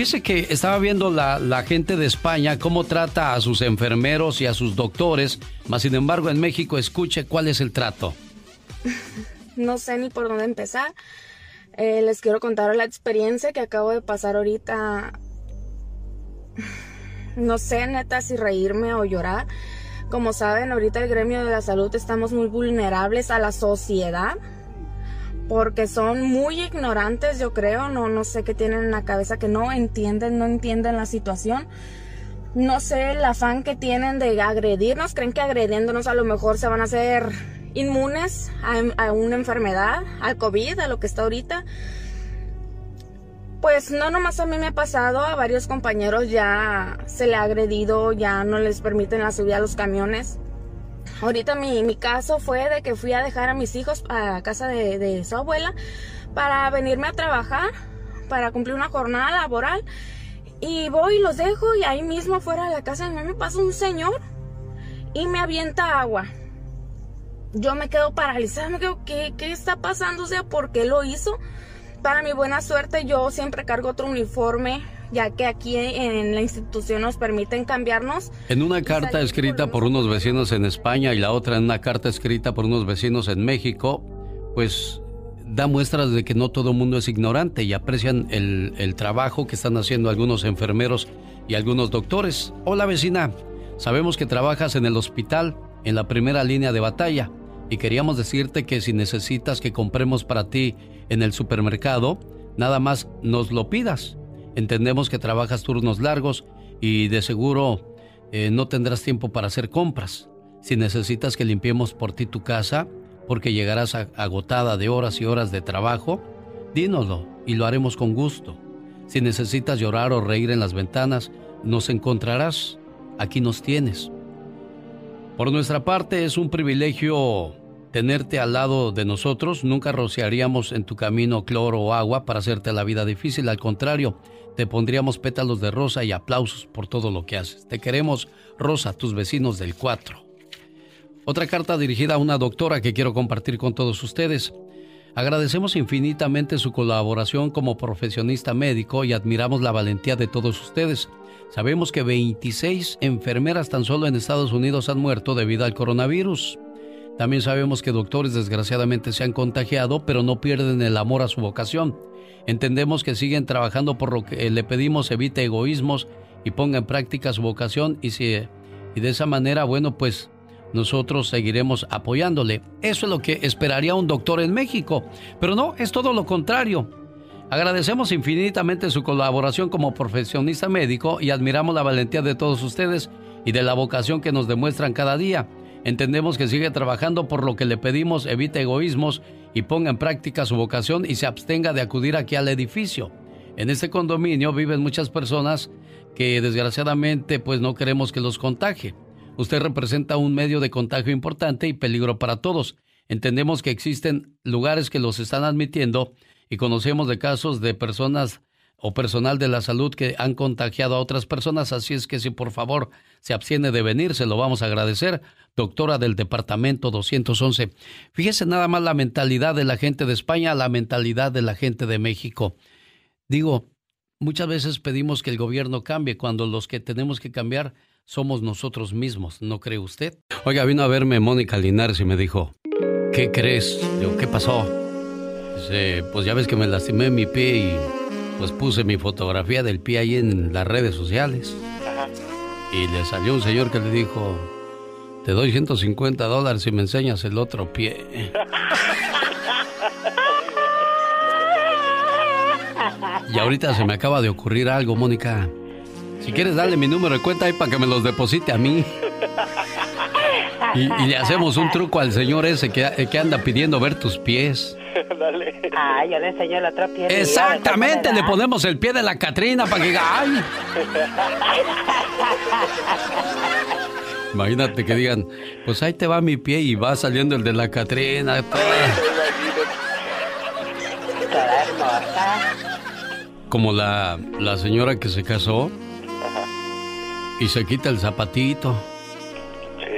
Fíjese que estaba viendo la, la, gente de España cómo trata a sus enfermeros y a sus doctores, mas sin embargo en México escuche cuál es el trato. No sé ni por dónde empezar. Eh, les quiero contar la experiencia que acabo de pasar ahorita. No sé, neta, si reírme o llorar. Como saben, ahorita el gremio de la salud estamos muy vulnerables a la sociedad porque son muy ignorantes, yo creo, no, no sé qué tienen en la cabeza, que no entienden, no entienden la situación. No sé el afán que tienen de agredirnos, creen que agrediéndonos a lo mejor se van a hacer inmunes a, una enfermedad, al COVID, a lo que está ahorita. Pues no nomás a mí me ha pasado, a varios compañeros ya se le ha agredido, ya no les permiten la subida a los camiones. Ahorita mi, mi caso fue de que fui a dejar a mis hijos a casa de, de su abuela para venirme a trabajar, para cumplir una jornada laboral. Y voy los dejo y ahí mismo fuera de la casa de mí me pasa un señor y me avienta agua yo me quedo paralizada, me quedo, ¿qué, ¿qué está pasando? O sea, ¿por qué lo hizo? Para mi buena suerte, yo siempre cargo otro uniforme, ya que aquí en la institución nos permiten cambiarnos. En una carta escrita por unos vecinos en España y la otra en una carta escrita por unos vecinos en México, pues da muestras de que no todo el mundo es ignorante y aprecian el, el trabajo que están haciendo algunos enfermeros y algunos doctores. Hola vecina, sabemos que trabajas en el hospital, en la primera línea de batalla y queríamos decirte que si necesitas que compremos para ti en el supermercado, nada más nos lo pidas. Entendemos que trabajas turnos largos y de seguro eh, no tendrás tiempo para hacer compras. Si necesitas que limpiemos por ti tu casa, porque llegarás agotada de horas y horas de trabajo, dínoslo y lo haremos con gusto. Si necesitas llorar o reír en las ventanas, nos encontrarás. Aquí nos tienes. Por nuestra parte es un privilegio tenerte al lado de nosotros. Nunca rociaríamos en tu camino cloro o agua para hacerte la vida difícil. Al contrario, te pondríamos pétalos de rosa y aplausos por todo lo que haces. Te queremos, Rosa, tus vecinos del 4. Otra carta dirigida a una doctora que quiero compartir con todos ustedes. Agradecemos infinitamente su colaboración como profesionista médico y admiramos la valentía de todos ustedes. Sabemos que 26 enfermeras tan solo en Estados Unidos han muerto debido al coronavirus. También sabemos que doctores desgraciadamente se han contagiado, pero no pierden el amor a su vocación. Entendemos que siguen trabajando por lo que le pedimos, evite egoísmos y ponga en práctica su vocación y, si, y de esa manera, bueno, pues nosotros seguiremos apoyándole. Eso es lo que esperaría un doctor en México, pero no, es todo lo contrario. Agradecemos infinitamente su colaboración como profesionista médico y admiramos la valentía de todos ustedes y de la vocación que nos demuestran cada día. Entendemos que sigue trabajando por lo que le pedimos, evite egoísmos y ponga en práctica su vocación y se abstenga de acudir aquí al edificio. En este condominio viven muchas personas que desgraciadamente pues no queremos que los contagie. Usted representa un medio de contagio importante y peligro para todos. Entendemos que existen lugares que los están admitiendo y conocemos de casos de personas o personal de la salud que han contagiado a otras personas, así es que si por favor se abstiene de venir, se lo vamos a agradecer, doctora del Departamento 211. Fíjese nada más la mentalidad de la gente de España, la mentalidad de la gente de México. Digo, muchas veces pedimos que el gobierno cambie cuando los que tenemos que cambiar somos nosotros mismos, ¿no cree usted? Oiga, vino a verme Mónica Linares y me dijo, ¿qué crees? Digo, ¿qué pasó? Dice, pues ya ves que me lastimé mi pie y pues puse mi fotografía del pie ahí en las redes sociales. Y le salió un señor que le dijo, te doy 150 dólares si me enseñas el otro pie. y ahorita se me acaba de ocurrir algo, Mónica. Si quieres, darle mi número de cuenta ahí para que me los deposite a mí. Y, le hacemos un truco al señor ese que, que anda pidiendo ver tus pies. Dale. Ah, yo le enseño el otro pie. Exactamente, le ponemos el pie de la Catrina para que ¡ay! Imagínate que digan, pues ahí te va mi pie y va saliendo el de la Catrina. Como la, la señora que se casó y se quita el zapatito.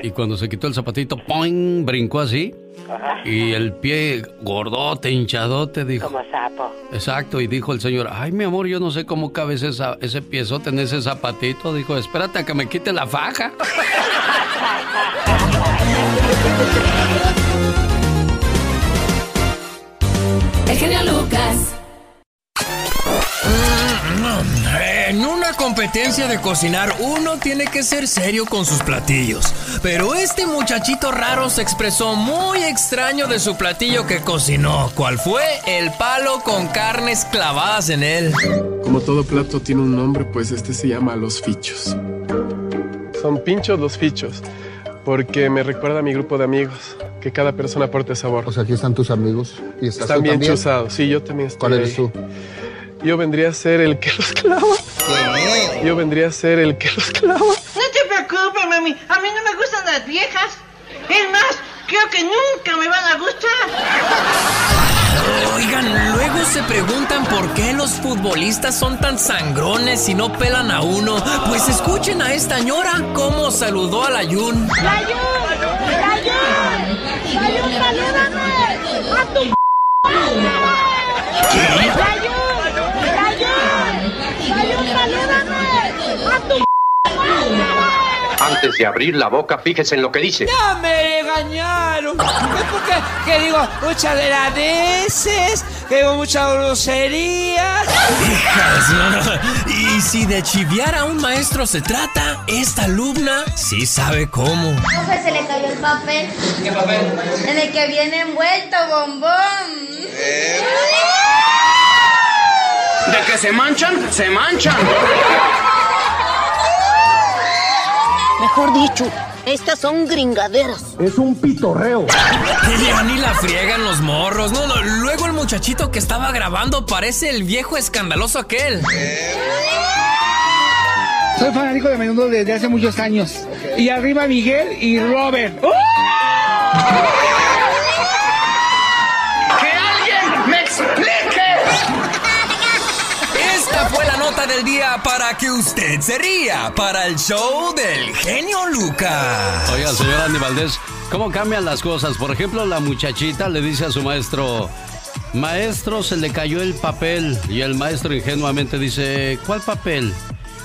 Y cuando se quitó el zapatito, ¡poing! brincó así Y el pie gordote, hinchadote, dijo. Como sapo. Exacto, y dijo el señor, ay mi amor, yo no sé cómo cabe ese, ese piezote en ese zapatito. Dijo, espérate a que me quite la faja. El genio Lucas. Una competencia de cocinar uno tiene que ser serio con sus platillos. Pero este muchachito raro se expresó muy extraño de su platillo que cocinó. ¿Cuál fue? El palo con carnes clavadas en él. Como todo plato tiene un nombre, pues este se llama los fichos. Son pinchos los fichos, porque me recuerda a mi grupo de amigos, que cada persona aporte sabor. O sea, aquí están tus amigos. ¿Y estás están bien chuzados, sí, yo también estoy ¿Cuál eres tú? Yo vendría a ser el que los clava. ¿Qué? Yo vendría a ser el que los clava. No te preocupes, mami. A mí no me gustan las viejas. Es más, creo que nunca me van a gustar. Oigan, luego se preguntan por qué los futbolistas son tan sangrones y no pelan a uno. Pues escuchen a esta ñora cómo saludó a la Yun. ¡Layun! ¡Layun! ¡Layun, salúdame! ¡A tu ¡Layun! Antes de abrir la boca, fíjese en lo que dice. ¡Ya me regañaron! Es porque que digo muchas deladeces, que digo muchas groserías. Hijas, no, no. Y si de chiviar a un maestro se trata, esta alumna sí sabe cómo. Profe, se le cayó el papel. ¿Qué papel? En el que viene envuelto, bombón. De que se manchan, se manchan. Mejor dicho, estas son gringaderas. Es un pitorreo. Ya ni la friegan los morros. No, no. Luego el muchachito que estaba grabando parece el viejo escandaloso aquel. Soy fanático de menudo desde hace muchos años. Y arriba Miguel y Robert. ¡Que del día para que usted se ría para el show del genio Lucas. Oiga, señor Andy Valdés, ¿cómo cambian las cosas? Por ejemplo, la muchachita le dice a su maestro, maestro, se le cayó el papel. Y el maestro ingenuamente dice, ¿cuál papel?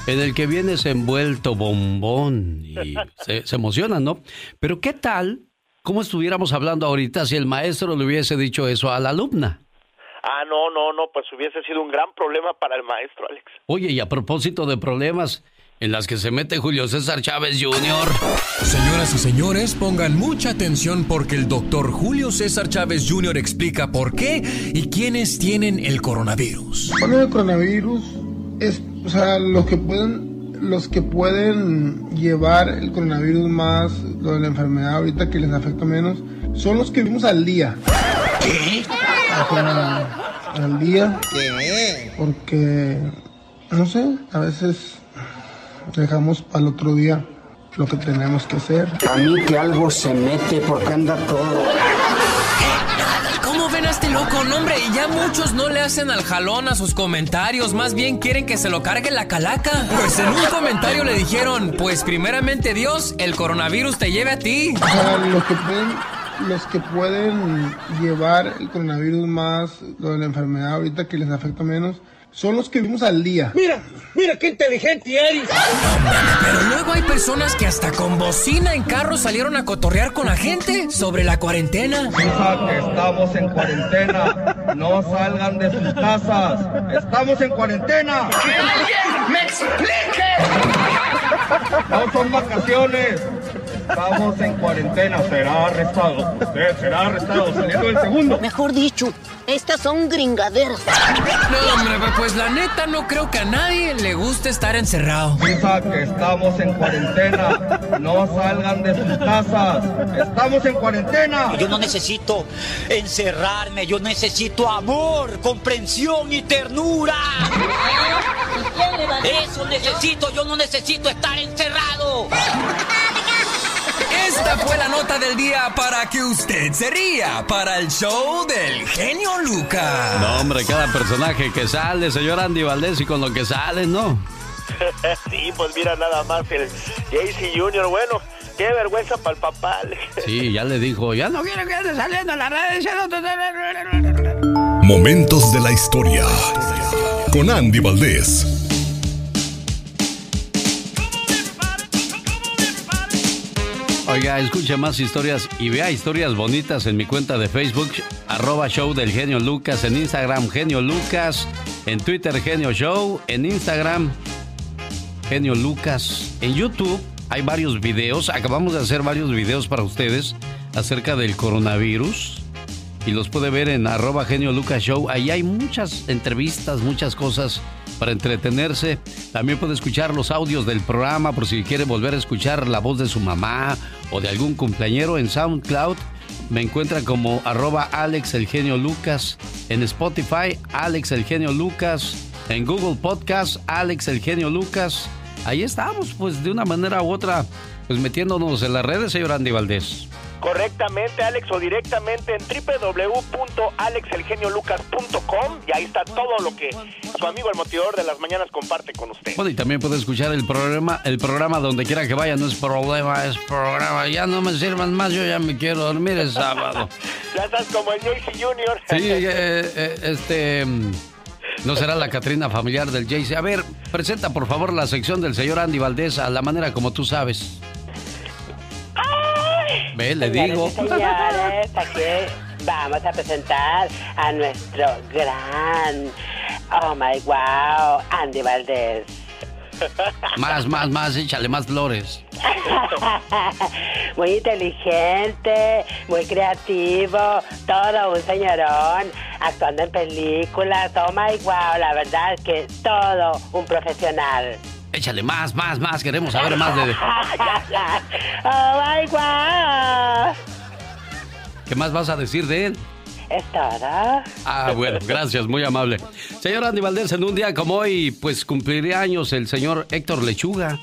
En el que vienes envuelto bombón. Y se, se emocionan, ¿no? Pero ¿qué tal? ¿Cómo estuviéramos hablando ahorita si el maestro le hubiese dicho eso a la alumna? Ah, no, no, no, pues hubiese sido un gran problema para el maestro, Alex. Oye, y a propósito de problemas en las que se mete Julio César Chávez Jr. Señoras y señores, pongan mucha atención porque el doctor Julio César Chávez Jr. explica por qué y quiénes tienen el coronavirus. Bueno, el coronavirus es, o sea, los que pueden los que pueden llevar el coronavirus más, lo de la enfermedad ahorita que les afecta menos, son los que vivimos al día. ¿Qué? Al día. ¿Qué? Porque, no sé, a veces dejamos para el otro día lo que tenemos que hacer. A mí que algo se mete porque anda todo. ¿Cómo ven a este loco? No, hombre, ya muchos no le hacen al jalón a sus comentarios, más bien quieren que se lo cargue la calaca. Pues en un comentario le dijeron, pues primeramente Dios, el coronavirus te lleve a ti. O sea, los que pueden, los que pueden llevar el coronavirus más, lo de la enfermedad ahorita que les afecta menos, son los que vivimos al día. Mira, mira qué inteligente eres. Pero luego hay personas que hasta con bocina en carro salieron a cotorrear con la gente sobre la cuarentena. Hija, que estamos en cuarentena. No salgan de sus casas. Estamos en cuarentena. ¡Que alguien me explique! No son vacaciones. Estamos en cuarentena. Será arrestado. Usted será arrestado saliendo del segundo. Mejor dicho, estas son gringaderas. No, hombre, pues la neta no creo que a nadie le guste estar encerrado. Hija, que estamos en cuarentena. No salgan de sus casas. Estamos en cuarentena. Yo no necesito encerrarme, yo necesito amor, comprensión y ternura. Eso necesito, yo no necesito estar encerrado. Esta fue la nota del día para que usted se ría para el show del genio Lucas. No, hombre, cada personaje que sale, señor Andy Valdés, y con lo que sale, ¿no? sí, pues mira nada más el JC Jr., bueno, Qué vergüenza para el papá. Sí, ya le dijo, ya no quiero que ande saliendo en las redes. Momentos de la historia. Con Andy Valdés. Oiga, escuche más historias y vea historias bonitas en mi cuenta de Facebook, arroba show del genio Lucas, en Instagram genio Lucas, en Twitter genio show, en Instagram genio Lucas, en YouTube hay varios videos, acabamos de hacer varios videos para ustedes acerca del coronavirus y los puede ver en arroba genio Lucas Show. Ahí hay muchas entrevistas, muchas cosas para entretenerse. También puede escuchar los audios del programa por si quiere volver a escuchar la voz de su mamá o de algún cumpleañero en SoundCloud. Me encuentra como arroba Alex el genio Lucas. En Spotify, Alex el genio Lucas. En Google Podcast, Alex el genio Lucas. Ahí estamos, pues de una manera u otra, pues metiéndonos en las redes, señor Andy Valdés. Correctamente, Alex, o directamente en www.alexelgeniolucas.com y ahí está todo lo que su amigo el motivador de las mañanas comparte con usted. Bueno, y también puede escuchar el programa, el programa donde quiera que vaya, no es problema, es programa. Ya no me sirvan más, yo ya me quiero dormir el sábado. ya estás como el JC Junior. sí, eh, eh, este... No será la Catrina familiar del JC. A ver, presenta por favor la sección del señor Andy Valdés a la manera como tú sabes. Ve, le digo. señores, aquí vamos a presentar a nuestro gran, oh my wow, Andy Valdés. Más, más, más, échale más flores. muy inteligente, muy creativo, todo un señorón, actuando en películas, oh my wow, la verdad es que todo un profesional. Échale más, más, más. Queremos saber más de. oh my wow. ¿Qué más vas a decir de él? Es todo. Ah, bueno, gracias, muy amable. Señor Andy Valdés, en un día como hoy, pues cumpliría años el señor Héctor Lechuga.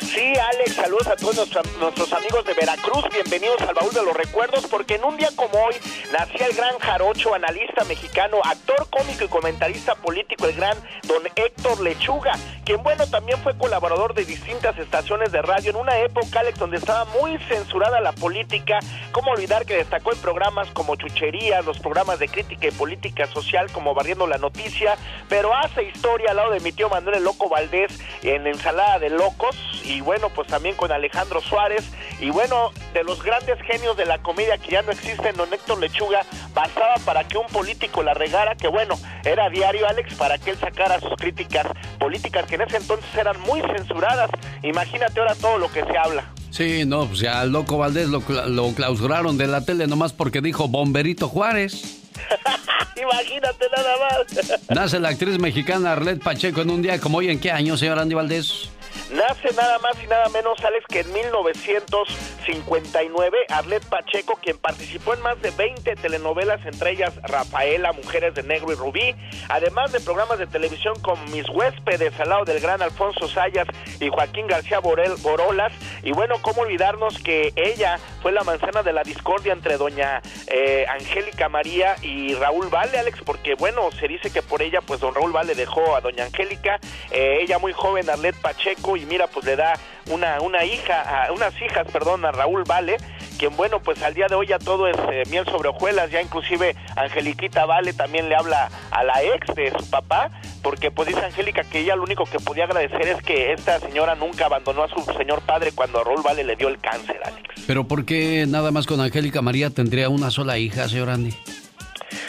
Sí, Alex, saludos a todos nuestros, amigos de Veracruz. Bienvenidos al baúl de los recuerdos, porque en un día como hoy nacía el gran jarocho, analista mexicano, actor cómico y comentarista político, el gran don Héctor Lechuga, quien, bueno, también fue colaborador de distintas estaciones de radio en una época, Alex, donde estaba muy censurada la política. ¿Cómo olvidar que destacó en programas como Chucherías, los programas de crítica y política social como Barriendo la Noticia, pero hace historia al lado de mi tío Manuel el Loco Valdés en Ensalada de Locos y bueno, pues también con Alejandro Suárez y bueno, de los grandes genios de la comedia que ya no existen, don Héctor Lechuga, bastaba para que un político la regara, que bueno, era diario Alex para que él sacara sus críticas políticas que en ese entonces eran muy censuradas. Imagínate ahora todo lo que se habla. Sí, no, pues ya al loco Valdés lo, lo clausuraron de la tele nomás porque dijo Bomberito Juárez. Imagínate nada más. Nace la actriz mexicana Arlette Pacheco en un día como hoy. ¿En qué año, señor Andy Valdés? Nace nada más y nada menos, Alex, que en 1959, Arlet Pacheco, quien participó en más de 20 telenovelas, entre ellas Rafaela, Mujeres de Negro y Rubí, además de programas de televisión como Mis Huéspedes, al lado del gran Alfonso Sayas y Joaquín García Borel, Borolas. Y bueno, cómo olvidarnos que ella fue la manzana de la discordia entre doña eh, Angélica María y Raúl Vale, Alex, porque bueno, se dice que por ella, pues don Raúl Vale dejó a doña Angélica, eh, ella muy joven, Arlet Pacheco, y mira, pues le da una, una hija, a- unas hijas, perdón, a Raúl Vale, quien bueno, pues al día de hoy ya todo es eh, miel sobre hojuelas, ya inclusive Angeliquita Vale también le habla a la ex de su papá, porque pues dice Angélica que ella lo único que podía agradecer es que esta señora nunca abandonó a su señor padre cuando a Raúl Vale le dio el cáncer, Alex. Pero ¿por qué nada más con Angélica María tendría una sola hija, señor Andy?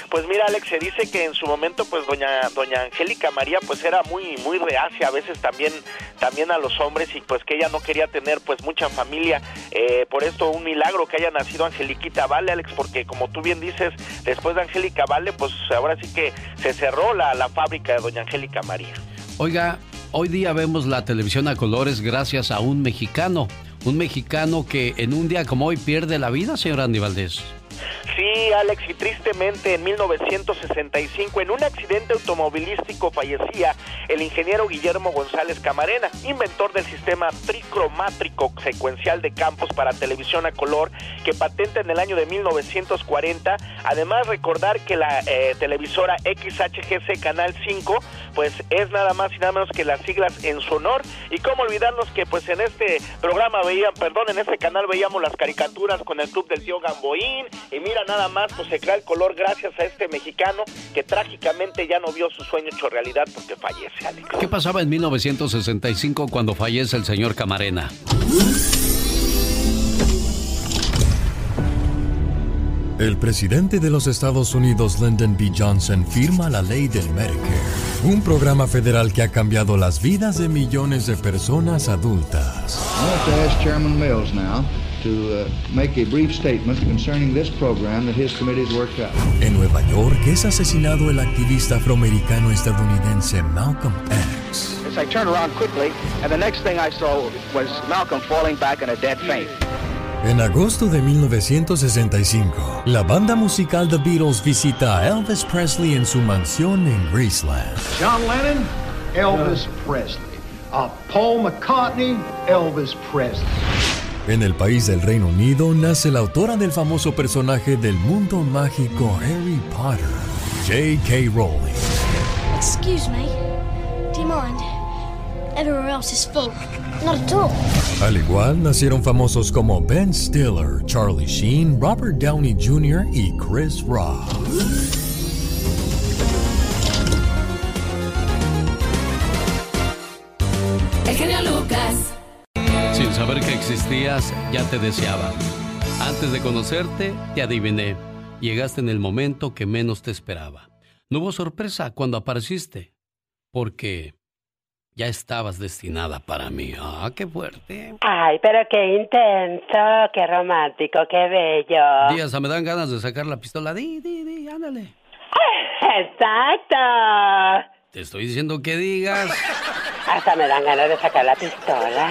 Pues mira, Alex, se dice que en su momento, pues doña doña Angélica María, pues era muy muy reacia, a veces también también a los hombres y pues que ella no quería tener pues mucha familia. Eh, por esto un milagro que haya nacido Angeliquita Vale, Alex, porque como tú bien dices, después de Angélica Vale, pues ahora sí que se cerró la, la fábrica de doña Angélica María. Oiga, hoy día vemos la televisión a colores gracias a un mexicano. Un mexicano que en un día como hoy pierde la vida, señor Andy Valdés. Sí, Alex, y tristemente en 1965 en un accidente automovilístico fallecía el ingeniero Guillermo González Camarena, inventor del sistema tricromátrico secuencial de campos para televisión a color que patenta en el año de 1940. Además, recordar que la eh, televisora XHGC Canal 5 pues es nada más y nada menos que las siglas en su honor y cómo olvidarnos que pues en este programa veían, perdón, en este canal veíamos las caricaturas con el club del tío Gamboín y mira nada más pues se crea el color gracias a este mexicano que trágicamente ya no vio su sueño hecho realidad porque fallece, Alex. ¿Qué pasaba en 1965 cuando fallece el señor Camarena? El presidente de los Estados Unidos, Lyndon B. Johnson, firma la ley del Medicare, un programa federal que ha cambiado las vidas de millones de personas adultas. I want to ask Chairman Mills now to uh, make a brief statement concerning this program that his committee has worked out. En Nueva York es asesinado el activista afroamericano estadounidense Malcolm X. As I turned around quickly, and the next thing I saw was Malcolm falling back in a dead faint. En agosto de 1965, la banda musical The Beatles visita a Elvis Presley en su mansión en Graceland. John Lennon, Elvis Presley. Uh, Paul McCartney, Elvis Presley. En el país del Reino Unido nace la autora del famoso personaje del mundo mágico Harry Potter, J.K. Rowling. Excuse me. Do you mind? Everywhere else is full. Not at all. Al igual nacieron famosos como Ben Stiller, Charlie Sheen, Robert Downey Jr. y Chris Rock. Saber que existías, ya te deseaba. Antes de conocerte, te adiviné. Llegaste en el momento que menos te esperaba. No hubo sorpresa cuando apareciste, porque ya estabas destinada para mí. Ah, qué fuerte. Ay, pero qué intenso, qué romántico, qué bello. Díaz, me dan ganas de sacar la pistola. Di, di, di, ándale. Exacto. Te estoy diciendo que digas. Hasta me dan ganas de sacar la pistola.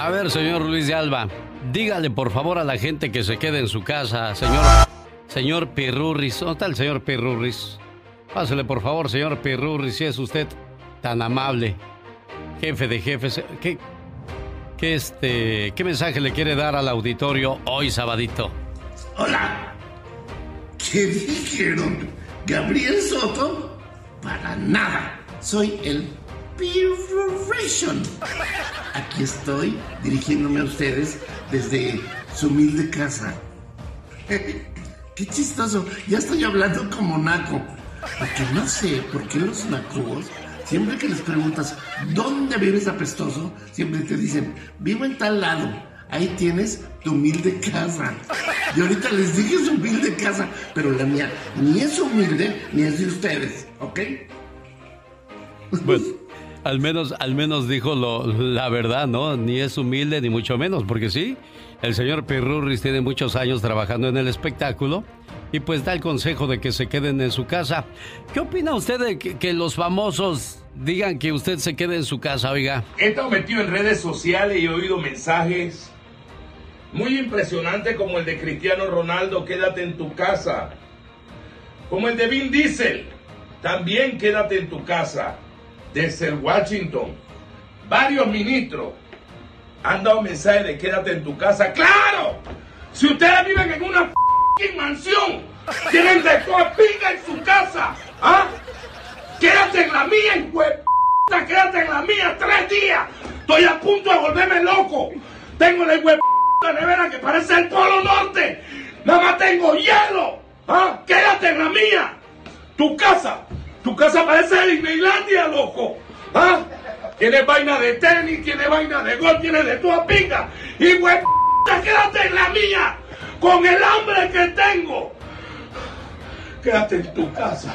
A ver, señor Luis de Alba, dígale por favor a la gente que se quede en su casa, señor. Señor Pirurris. ¿Dónde está el señor Pirurris? Pásele por favor, señor Pirurris, si es usted tan amable. Jefe de jefes. ¿Qué, qué, este, ¿Qué mensaje le quiere dar al auditorio hoy, sabadito? Hola. ¿Qué dijeron? ¿Gabriel Soto? Para nada. Soy el Pirration. Aquí estoy dirigiéndome a ustedes desde su humilde casa. Qué chistoso. Ya estoy hablando como naco. Porque no sé por qué los nacos, siempre que les preguntas dónde vives apestoso, siempre te dicen, vivo en tal lado. Ahí tienes tu humilde casa. Y ahorita les dije su humilde casa, pero la mía ni es humilde ni es de ustedes, ¿ok? Bueno, al menos, al menos dijo lo, la verdad, ¿no? Ni es humilde ni mucho menos, porque sí, el señor Pirurris tiene muchos años trabajando en el espectáculo y pues da el consejo de que se queden en su casa. ¿Qué opina usted de que, que los famosos digan que usted se quede en su casa, oiga? He estado metido en redes sociales y he oído mensajes muy impresionantes como el de Cristiano Ronaldo, quédate en tu casa. Como el de Vin Diesel, también quédate en tu casa. Desde Washington, varios ministros han dado mensajes de quédate en tu casa. ¡Claro! Si ustedes viven en una mansión, tienen de toda en su casa. ¿Ah? Quédate en la mía, hijo quédate en la mía tres días. Estoy a punto de volverme loco. Tengo la hijo nevera que parece el Polo Norte. Nada más tengo hielo. ¿Ah? Quédate en la mía. Tu casa. Tu casa parece Disneylandia, loco. ¿Ah? Tiene vaina de tenis, tiene vaina de gol, tiene de toda pinga. Y güey, quédate en la mía. Con el hambre que tengo. Quédate en tu casa.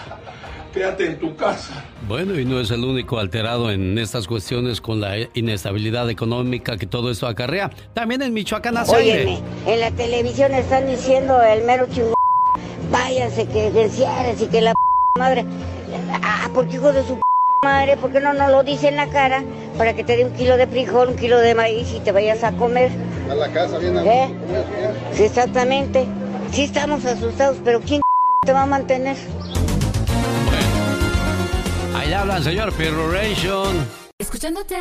Quédate en tu casa. Bueno, y no es el único alterado en estas cuestiones con la inestabilidad económica que todo esto acarrea. También en Michoacán hace Óyeme, en la televisión están diciendo el mero chingón, váyanse que encierres y que la p madre. Ah, porque hijo de su p madre, ¿por qué no nos lo dice en la cara para que te dé un kilo de frijol, un kilo de maíz y te vayas a comer? A la casa, bien ¿Eh? Sí, exactamente. Sí estamos asustados, pero ¿quién te va a mantener? Ahí hablan, señor Perroration. Escuchándote.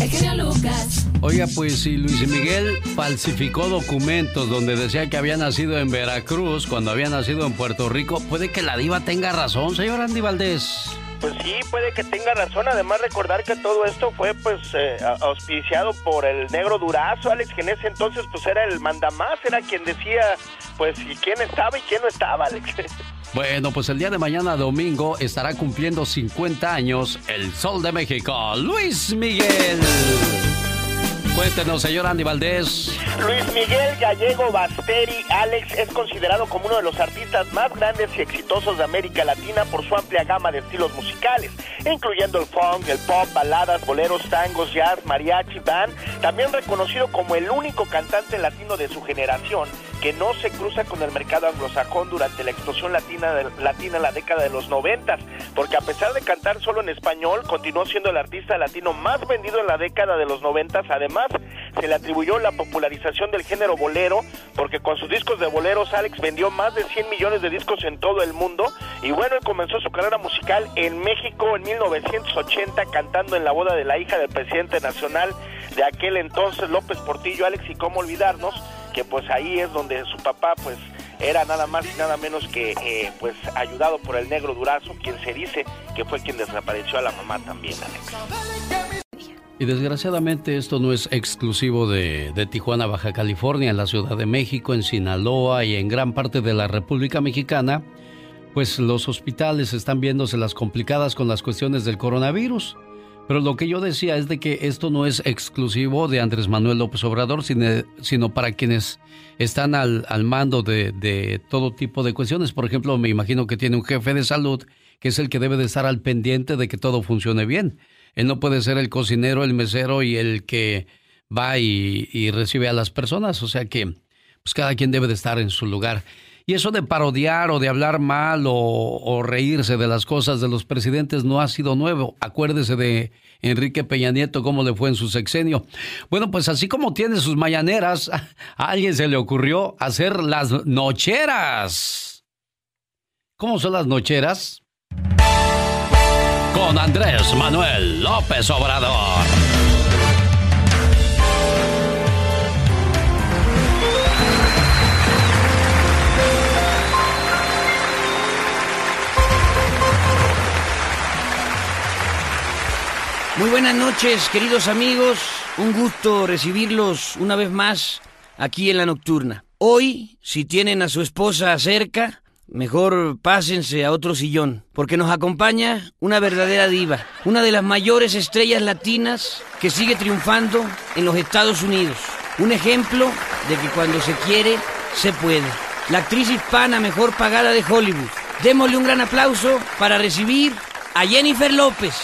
El genio Lucas. Oiga, pues si Luis Miguel falsificó documentos donde decía que había nacido en Veracruz cuando había nacido en Puerto Rico, puede que la diva tenga razón, señor Andy Valdés. Pues sí, puede que tenga razón. Además, recordar que todo esto fue pues eh, auspiciado por el negro Durazo, Alex, que en ese entonces pues era el mandamás, era quien decía pues quién estaba y quién no estaba, Alex. Bueno, pues el día de mañana domingo estará cumpliendo 50 años el Sol de México, Luis Miguel. Cuéntenos, señor Andy Valdés. Luis Miguel Gallego Basteri, Alex, es considerado como uno de los artistas más grandes y exitosos de América Latina por su amplia gama de estilos musicales, incluyendo el funk, el pop, baladas, boleros, tangos, jazz, mariachi, band. También reconocido como el único cantante latino de su generación que no se cruza con el mercado anglosajón durante la explosión latina, de, latina en la década de los noventas, porque a pesar de cantar solo en español, continuó siendo el artista latino más vendido en la década de los noventas, además se le atribuyó la popularización del género bolero, porque con sus discos de boleros Alex vendió más de 100 millones de discos en todo el mundo, y bueno, él comenzó su carrera musical en México en 1980 cantando en la boda de la hija del presidente nacional de aquel entonces, López Portillo, Alex, y cómo olvidarnos, que pues ahí es donde su papá pues era nada más y nada menos que eh, pues ayudado por el negro Durazo, quien se dice que fue quien desapareció a la mamá también, Alex. Y desgraciadamente esto no es exclusivo de, de, Tijuana, Baja California, en la Ciudad de México, en Sinaloa y en gran parte de la República Mexicana, pues los hospitales están viéndose las complicadas con las cuestiones del coronavirus. Pero lo que yo decía es de que esto no es exclusivo de Andrés Manuel López Obrador, sino, sino para quienes están al, al mando de, de todo tipo de cuestiones. Por ejemplo, me imagino que tiene un jefe de salud que es el que debe de estar al pendiente de que todo funcione bien. Él no puede ser el cocinero, el mesero y el que va y, recibe a las personas. O sea que, pues cada quien debe de estar en su lugar. Y eso de parodiar o de hablar mal o, reírse de las cosas de los presidentes no ha sido nuevo. Acuérdese de Enrique Peña Nieto, cómo le fue en su sexenio. Bueno, pues así como tiene sus mañaneras, a alguien se le ocurrió hacer las nocheras. ¿Cómo son las nocheras? con Andrés Manuel López Obrador. Muy buenas noches, queridos amigos. Un gusto recibirlos una vez más aquí en la nocturna. Hoy, si tienen a su esposa cerca, Mejor pásense a otro sillón, porque nos acompaña una verdadera diva, una de las mayores estrellas latinas que sigue triunfando en los Estados Unidos. Un ejemplo de que cuando se quiere, se puede. La actriz hispana mejor pagada de Hollywood. Démosle un gran aplauso para recibir a Jennifer López.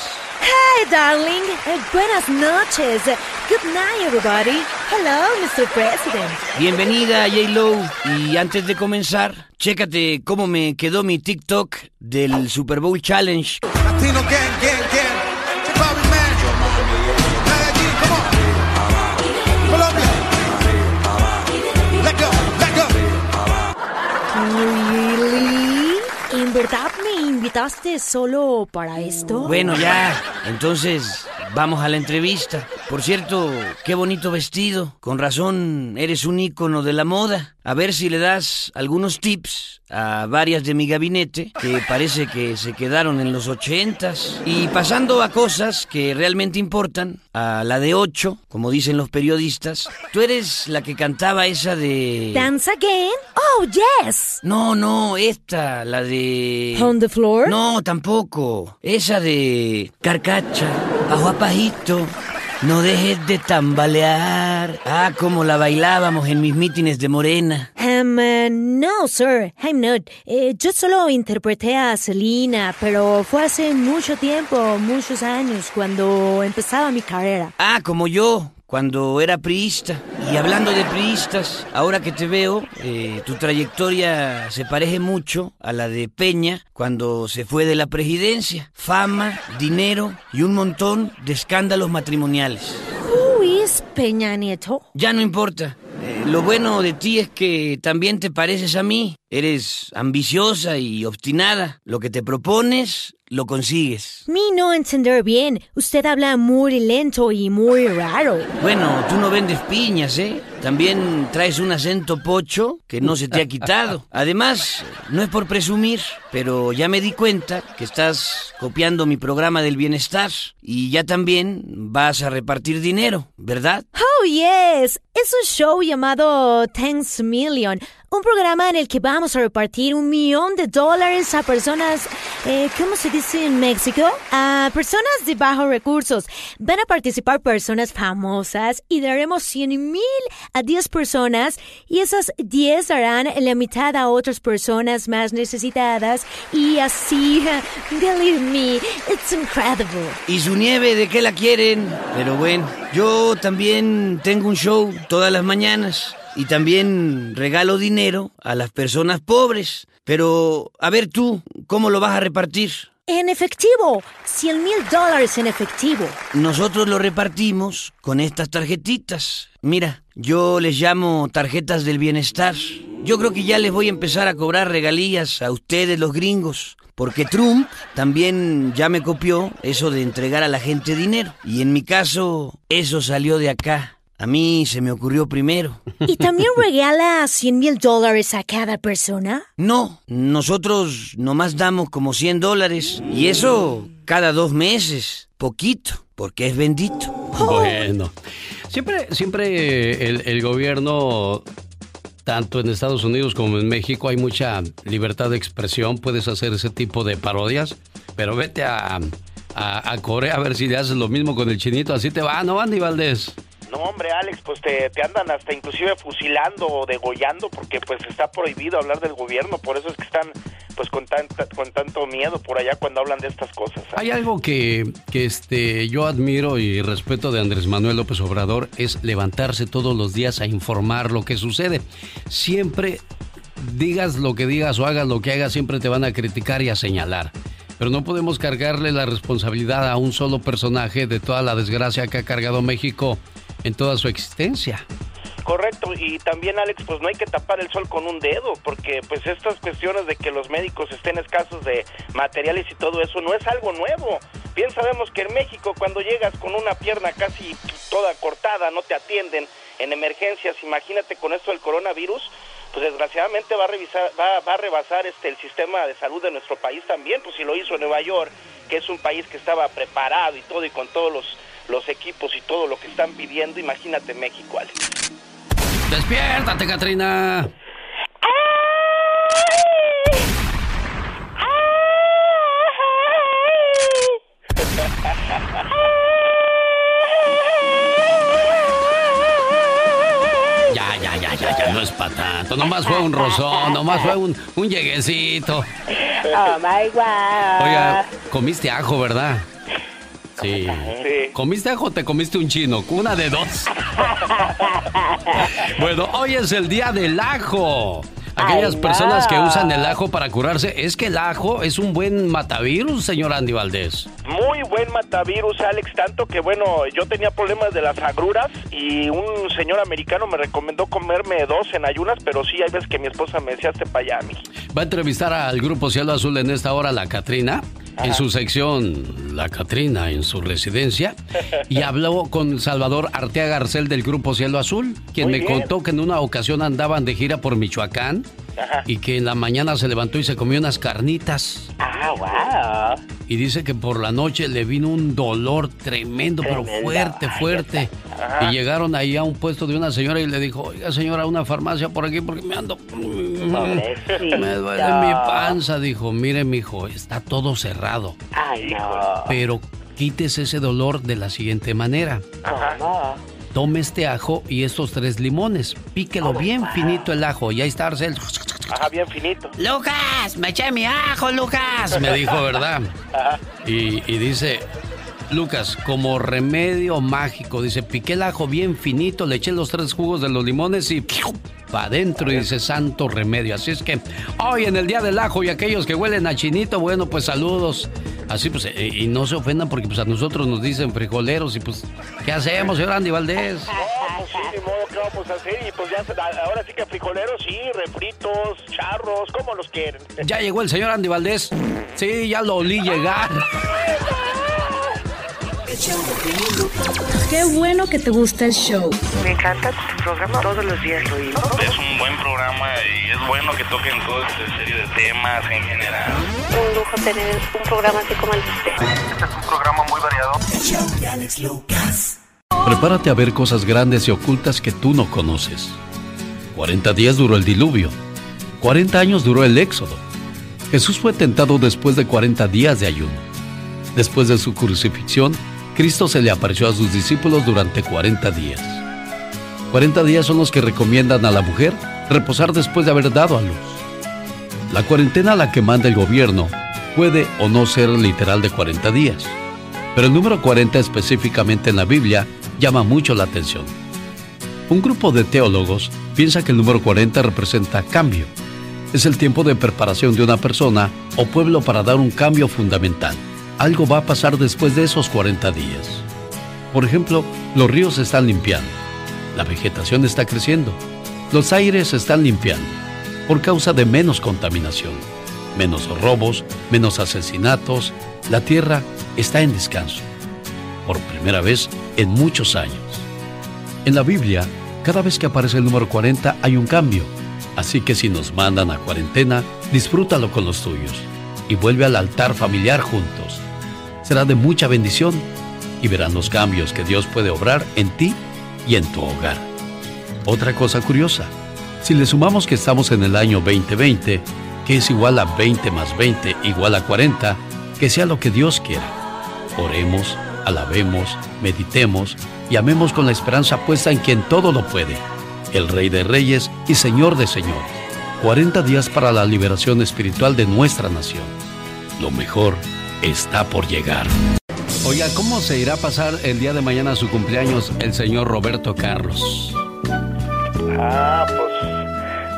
Hey, darling. Eh, buenas noches. Good night, everybody. Hello, Mr. President. Bienvenida, J-Lo. Y antes de comenzar, chécate cómo me quedó mi TikTok del Super Bowl Challenge. Latino, gang, gang, invitaste solo para esto? Bueno, ya. Entonces, vamos a la entrevista. Por cierto, qué bonito vestido. Con razón, eres un ícono de la moda. A ver si le das algunos tips a varias de mi gabinete que parece que se quedaron en los ochentas. Y pasando a cosas que realmente importan, a la de ocho, como dicen los periodistas, tú eres la que cantaba esa de... ¿Dance again? Oh, yes. No, no, esta, la de... ¿On the floor? No, tampoco. Esa de... Carcacha, bajo apajito. No dejes de tambalear. Ah, como la bailábamos en mis mítines de Morena. Um, eh, no, sir, I'm not. Eh, yo solo interpreté a Selena, pero fue hace mucho tiempo, muchos años, cuando empezaba mi carrera. Ah, como yo, cuando era priista. Y hablando de priistas, ahora que te veo, eh, tu trayectoria se parece mucho a la de Peña cuando se fue de la presidencia. Fama, dinero y un montón de escándalos matrimoniales. Who is Peña Nieto? Ya no importa. Eh, lo bueno de ti es que también te pareces a mí. Eres ambiciosa y obstinada. Lo que te propones, lo consigues. Mi no entender bien. Usted habla muy lento y muy raro. Bueno, tú no vendes piñas, ¿eh? También traes un acento pocho que no se te ha quitado. Además, no es por presumir, pero ya me di cuenta que estás copiando mi programa del bienestar y ya también vas a repartir dinero, ¿verdad? Oh, yes. Es un show llamado Thanks Million. Un programa en el que vamos a repartir un millón de dólares a personas, eh, ¿cómo se dice en México? A personas de bajos recursos. Van a participar personas famosas y daremos 100 mil a 10 personas y esas 10 darán la mitad a otras personas más necesitadas y así, believe me, it's incredible. ¿Y su nieve de qué la quieren? Pero bueno, yo también tengo un show todas las mañanas y también regalo dinero a las personas pobres. Pero, a ver tú, ¿cómo lo vas a repartir? En efectivo, 100 mil dólares en efectivo. Nosotros lo repartimos con estas tarjetitas. Mira, yo les llamo tarjetas del bienestar. Yo creo que ya les voy a empezar a cobrar regalías a ustedes los gringos. Porque Trump también ya me copió eso de entregar a la gente dinero. Y en mi caso, eso salió de acá. A mí se me ocurrió primero. ¿Y también regala 100 mil dólares a cada persona? No, nosotros nomás damos como 100 dólares. Y eso cada dos meses. Poquito, porque es bendito. Bueno, siempre, siempre el, el gobierno tanto en Estados Unidos como en México hay mucha libertad de expresión, puedes hacer ese tipo de parodias, pero vete a, a, a Corea a ver si le haces lo mismo con el chinito, así te va, ¿no, Andy Valdés? No, hombre, Alex, pues te, te andan hasta inclusive fusilando o degollando porque pues está prohibido hablar del gobierno, por eso es que están pues con, tanta, con tanto miedo por allá cuando hablan de estas cosas. Hay algo que, que este, yo admiro y respeto de Andrés Manuel López Obrador, es levantarse todos los días a informar lo que sucede. Siempre digas lo que digas o hagas lo que hagas, siempre te van a criticar y a señalar. Pero no podemos cargarle la responsabilidad a un solo personaje de toda la desgracia que ha cargado México en toda su existencia. Correcto, y también Alex, pues no hay que tapar el sol con un dedo, porque pues estas cuestiones de que los médicos estén escasos de materiales y todo eso no es algo nuevo. Bien sabemos que en México cuando llegas con una pierna casi toda cortada, no te atienden en emergencias, imagínate con esto del coronavirus, pues desgraciadamente va a revisar, va, va a rebasar este el sistema de salud de nuestro país también, pues si lo hizo Nueva York, que es un país que estaba preparado y todo y con todos los los equipos y todo lo que están viviendo, imagínate México, Alex. Despiértate, Katrina. Ya, ya, ya, ya, ya, no es para tanto. Nomás fue un rozón, nomás fue un, un lleguecito. Oh my God. Oiga, comiste ajo, ¿verdad? Sí. ¿Comiste ajo o te comiste un chino? Una de dos. Bueno, hoy es el día del ajo. Aquellas Ay, personas que usan el ajo para curarse, es que el ajo es un buen matavirus, señor Andy Valdés. Muy buen matavirus, Alex, tanto que bueno, yo tenía problemas de las agruras y un señor americano me recomendó comerme dos en ayunas, pero sí hay veces que mi esposa me decía, allá, mijo". Va a entrevistar al grupo Cielo Azul en esta hora, la Catrina, en su sección La Catrina en su residencia, y habló con Salvador Arteaga Garcel del grupo Cielo Azul, quien Muy me bien. contó que en una ocasión andaban de gira por Michoacán Ajá. y que en la mañana se levantó y se comió unas carnitas. Ah, wow. Y dice que por la noche le vino un dolor tremendo, pero fuerte, Ay, fuerte. Y llegaron ahí a un puesto de una señora y le dijo, oiga señora, una farmacia por aquí porque me ando... Pobrecito. Me duele mi panza, dijo. Mire, mijo, está todo cerrado. Ay, no. Pero quítese ese dolor de la siguiente manera. Ajá. Tome este ajo y estos tres limones. Píquelo bien finito el ajo. Y ahí está Arcel. Ajá, bien finito. Lucas, me eché mi ajo, Lucas. Me dijo, ¿verdad? Ajá. Y, y dice, Lucas, como remedio mágico, dice, piqué el ajo bien finito, le eché los tres jugos de los limones y para adentro y dice, santo remedio. Así es que hoy en el Día del Ajo y aquellos que huelen a chinito, bueno, pues saludos. Así pues, eh, y no se ofendan porque pues a nosotros nos dicen frijoleros y pues, ¿qué hacemos, señor Andy Valdés? No, pues sí, ni modo, ¿qué vamos a hacer? Y pues ya, se- ahora sí que frijoleros, sí, refritos, charros, ¿cómo los quieren? ¿Ya llegó el señor Andy Valdés? Sí, ya lo olí llegar. Qué bueno que te gusta el show. Me encanta tu programa, todos los días lo oigo. Es un buen programa y es bueno que toquen toda esta serie de temas en general. Un lujo tener un programa así como el de usted. Este es un programa muy variado. Prepárate a ver cosas grandes y ocultas que tú no conoces. 40 días duró el diluvio. 40 años duró el éxodo. Jesús fue tentado después de 40 días de ayuno. Después de su crucifixión, Cristo se le apareció a sus discípulos durante 40 días. 40 días son los que recomiendan a la mujer reposar después de haber dado a luz. La cuarentena a la que manda el gobierno puede o no ser literal de 40 días, pero el número 40 específicamente en la Biblia llama mucho la atención. Un grupo de teólogos piensa que el número 40 representa cambio. Es el tiempo de preparación de una persona o pueblo para dar un cambio fundamental. Algo va a pasar después de esos 40 días. Por ejemplo, los ríos se están limpiando, la vegetación está creciendo, los aires se están limpiando por causa de menos contaminación, menos robos, menos asesinatos, la tierra está en descanso, por primera vez en muchos años. En la Biblia, cada vez que aparece el número 40 hay un cambio, así que si nos mandan a cuarentena, disfrútalo con los tuyos y vuelve al altar familiar juntos. Será de mucha bendición y verán los cambios que Dios puede obrar en ti y en tu hogar. Otra cosa curiosa, si le sumamos que estamos en el año 2020, que es igual a 20 más 20 igual a 40, que sea lo que Dios quiera. Oremos, alabemos, meditemos y amemos con la esperanza puesta en quien todo lo puede, el Rey de Reyes y Señor de Señores. 40 días para la liberación espiritual de nuestra nación. Lo mejor está por llegar. Oiga, ¿cómo se irá a pasar el día de mañana su cumpleaños el señor Roberto Carlos? Ah, pues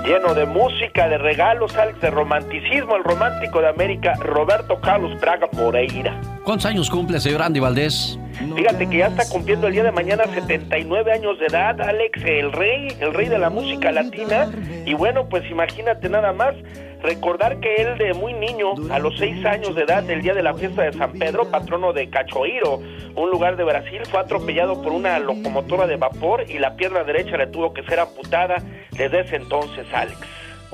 lleno de música, de regalos, Alex, de romanticismo, el romántico de América, Roberto Carlos Braga Moreira. ¿Cuántos años cumple, señor Andy Valdés? Fíjate que ya está cumpliendo el día de mañana 79 años de edad, Alex, el rey, el rey de la música latina. Y bueno, pues imagínate nada más, recordar que él de muy niño, a los 6 años de edad, el día de la fiesta de San Pedro, patrono de Cachoeiro, un lugar de Brasil, fue atropellado por una locomotora de vapor y la pierna derecha le tuvo que ser amputada desde ese entonces, Alex.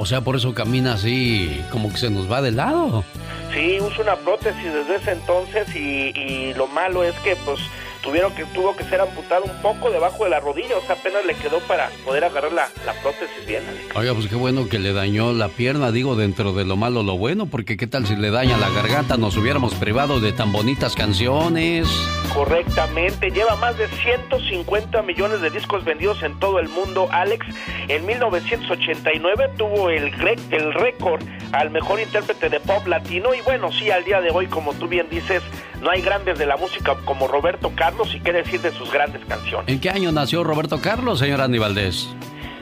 O sea, por eso camina así, como que se nos va de lado. Sí, usa una prótesis desde ese entonces y lo malo es que pues tuvieron que tuvo que ser amputado un poco debajo de la rodilla, o sea, apenas le quedó para poder agarrar la, la prótesis bien. Alex. Oiga, pues qué bueno que le dañó la pierna, digo, dentro de lo malo lo bueno, porque qué tal si le daña la garganta, nos hubiéramos privado de tan bonitas canciones. Correctamente, lleva más de 150 millones de discos vendidos en todo el mundo. Alex, en 1989 tuvo el, el récord al mejor intérprete de pop latino y bueno, sí, al día de hoy, como tú bien dices, no hay grandes de la música como Roberto Carlos y qué decir de sus grandes canciones. ¿En qué año nació Roberto Carlos, señor Andy Valdés?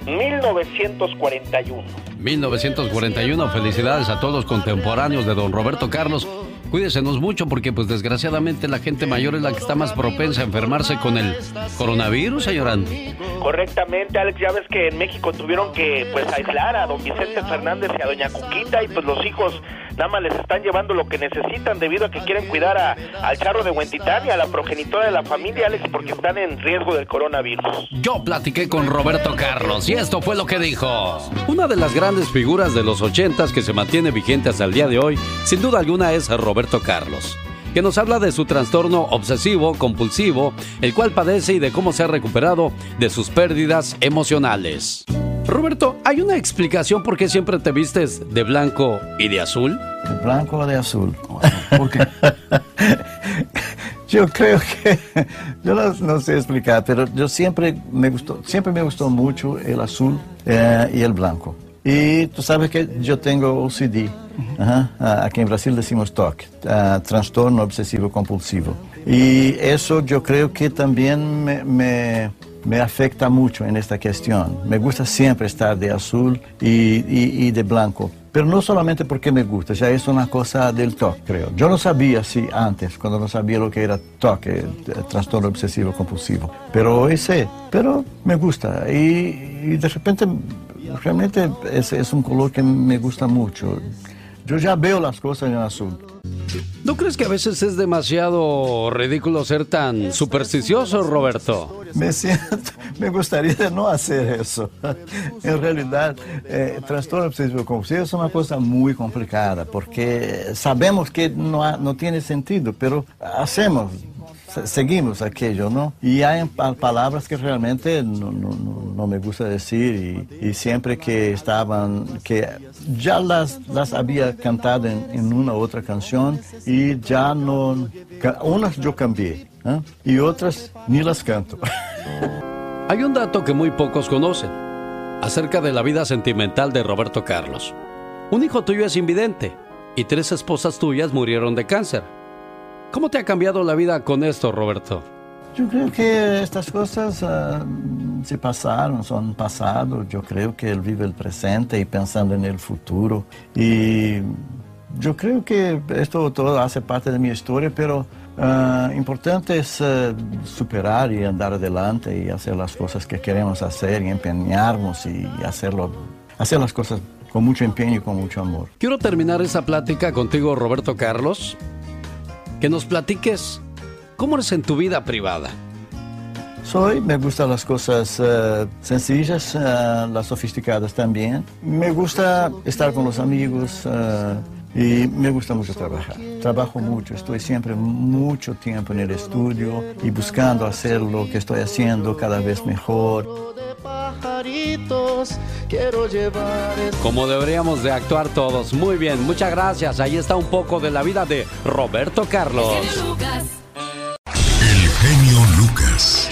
1941. 1941, felicidades a todos los contemporáneos de don Roberto Carlos. Cuídesenos mucho porque pues desgraciadamente la gente mayor es la que está más propensa a enfermarse con el coronavirus, señor Andy. Correctamente, Alex, ya ves que en México tuvieron que pues aislar a don Vicente Fernández y a doña Cuquita y pues los hijos nada más les están llevando lo que necesitan debido a que quieren cuidar a, al charro de Huentitán y a la progenitora de la familia, Alex, porque están en riesgo del coronavirus. Yo platiqué con Roberto Carlos y esto fue lo que dijo. Una de las grandes figuras de los ochentas que se mantiene vigente hasta el día de hoy, sin duda alguna es Roberto Carlos, que nos habla de su trastorno obsesivo compulsivo, el cual padece y de cómo se ha recuperado de sus pérdidas emocionales. Roberto, ¿hay una explicación por qué siempre te vistes de blanco y de azul? De blanco o de azul. ¿Por qué? Yo creo que, yo no, no, sé explicar, pero yo siempre me gustó, siempre me gustó mucho el azul eh, y el blanco. Y tú sabes que yo tengo OCD, Ajá, aquí en Brasil decimos TOC, uh, trastorno obsesivo compulsivo. Y eso yo creo que también me, me, me, afecta mucho en esta cuestión. Me gusta siempre estar de azul y, y, de blanco. Pero no solamente porque me gusta, ya es una cosa del TOC, creo. Yo no sabía así antes, cuando no sabía lo que era TOC, el, el trastorno obsesivo compulsivo. Pero hoy sé, pero me gusta. Y, de repente, realmente es un color que me gusta mucho. Yo ya veo las cosas en azul. ¿No crees que a veces es demasiado ridículo ser tan supersticioso, Roberto? Me siento, me gustaría no hacer eso. En realidad, eh, trastorno obsesivo compulsivo es una cosa muy complicada porque sabemos que no, no tiene sentido, pero hacemos seguimos aquello, ¿no? Y hay palabras que realmente no, me gusta decir y, y, siempre que estaban, que ya las, las había cantado en, en una otra canción y ya no, unas yo cambié ¿eh? y otras ni las canto. Hay un dato que muy pocos conocen acerca de la vida sentimental de Roberto Carlos. Un hijo tuyo es invidente y tres esposas tuyas murieron de cáncer. ¿Cómo te ha cambiado la vida con esto, Roberto? Yo creo que estas cosas uh, se pasaron, son pasados. Yo creo que él vive el presente y pensando en el futuro. Y yo creo que esto todo hace parte de mi historia, pero uh, importante es uh, superar y andar adelante y hacer las cosas que queremos hacer y empeñarnos y hacerlo, hacer las cosas con mucho empeño y con mucho amor. Quiero terminar esa plática contigo, Roberto Carlos, que nos platiques cómo eres en tu vida privada. Soy, me gustan las cosas uh, sencillas, uh, las sofisticadas también. Me gusta estar con los amigos uh, y me gusta mucho trabajar. Trabajo mucho, estoy siempre mucho tiempo en el estudio y buscando hacer lo que estoy haciendo cada vez mejor. Quiero llevar Como deberíamos de actuar todos. Muy bien, muchas gracias. Ahí está un poco de la vida de Roberto Carlos. El genio Lucas.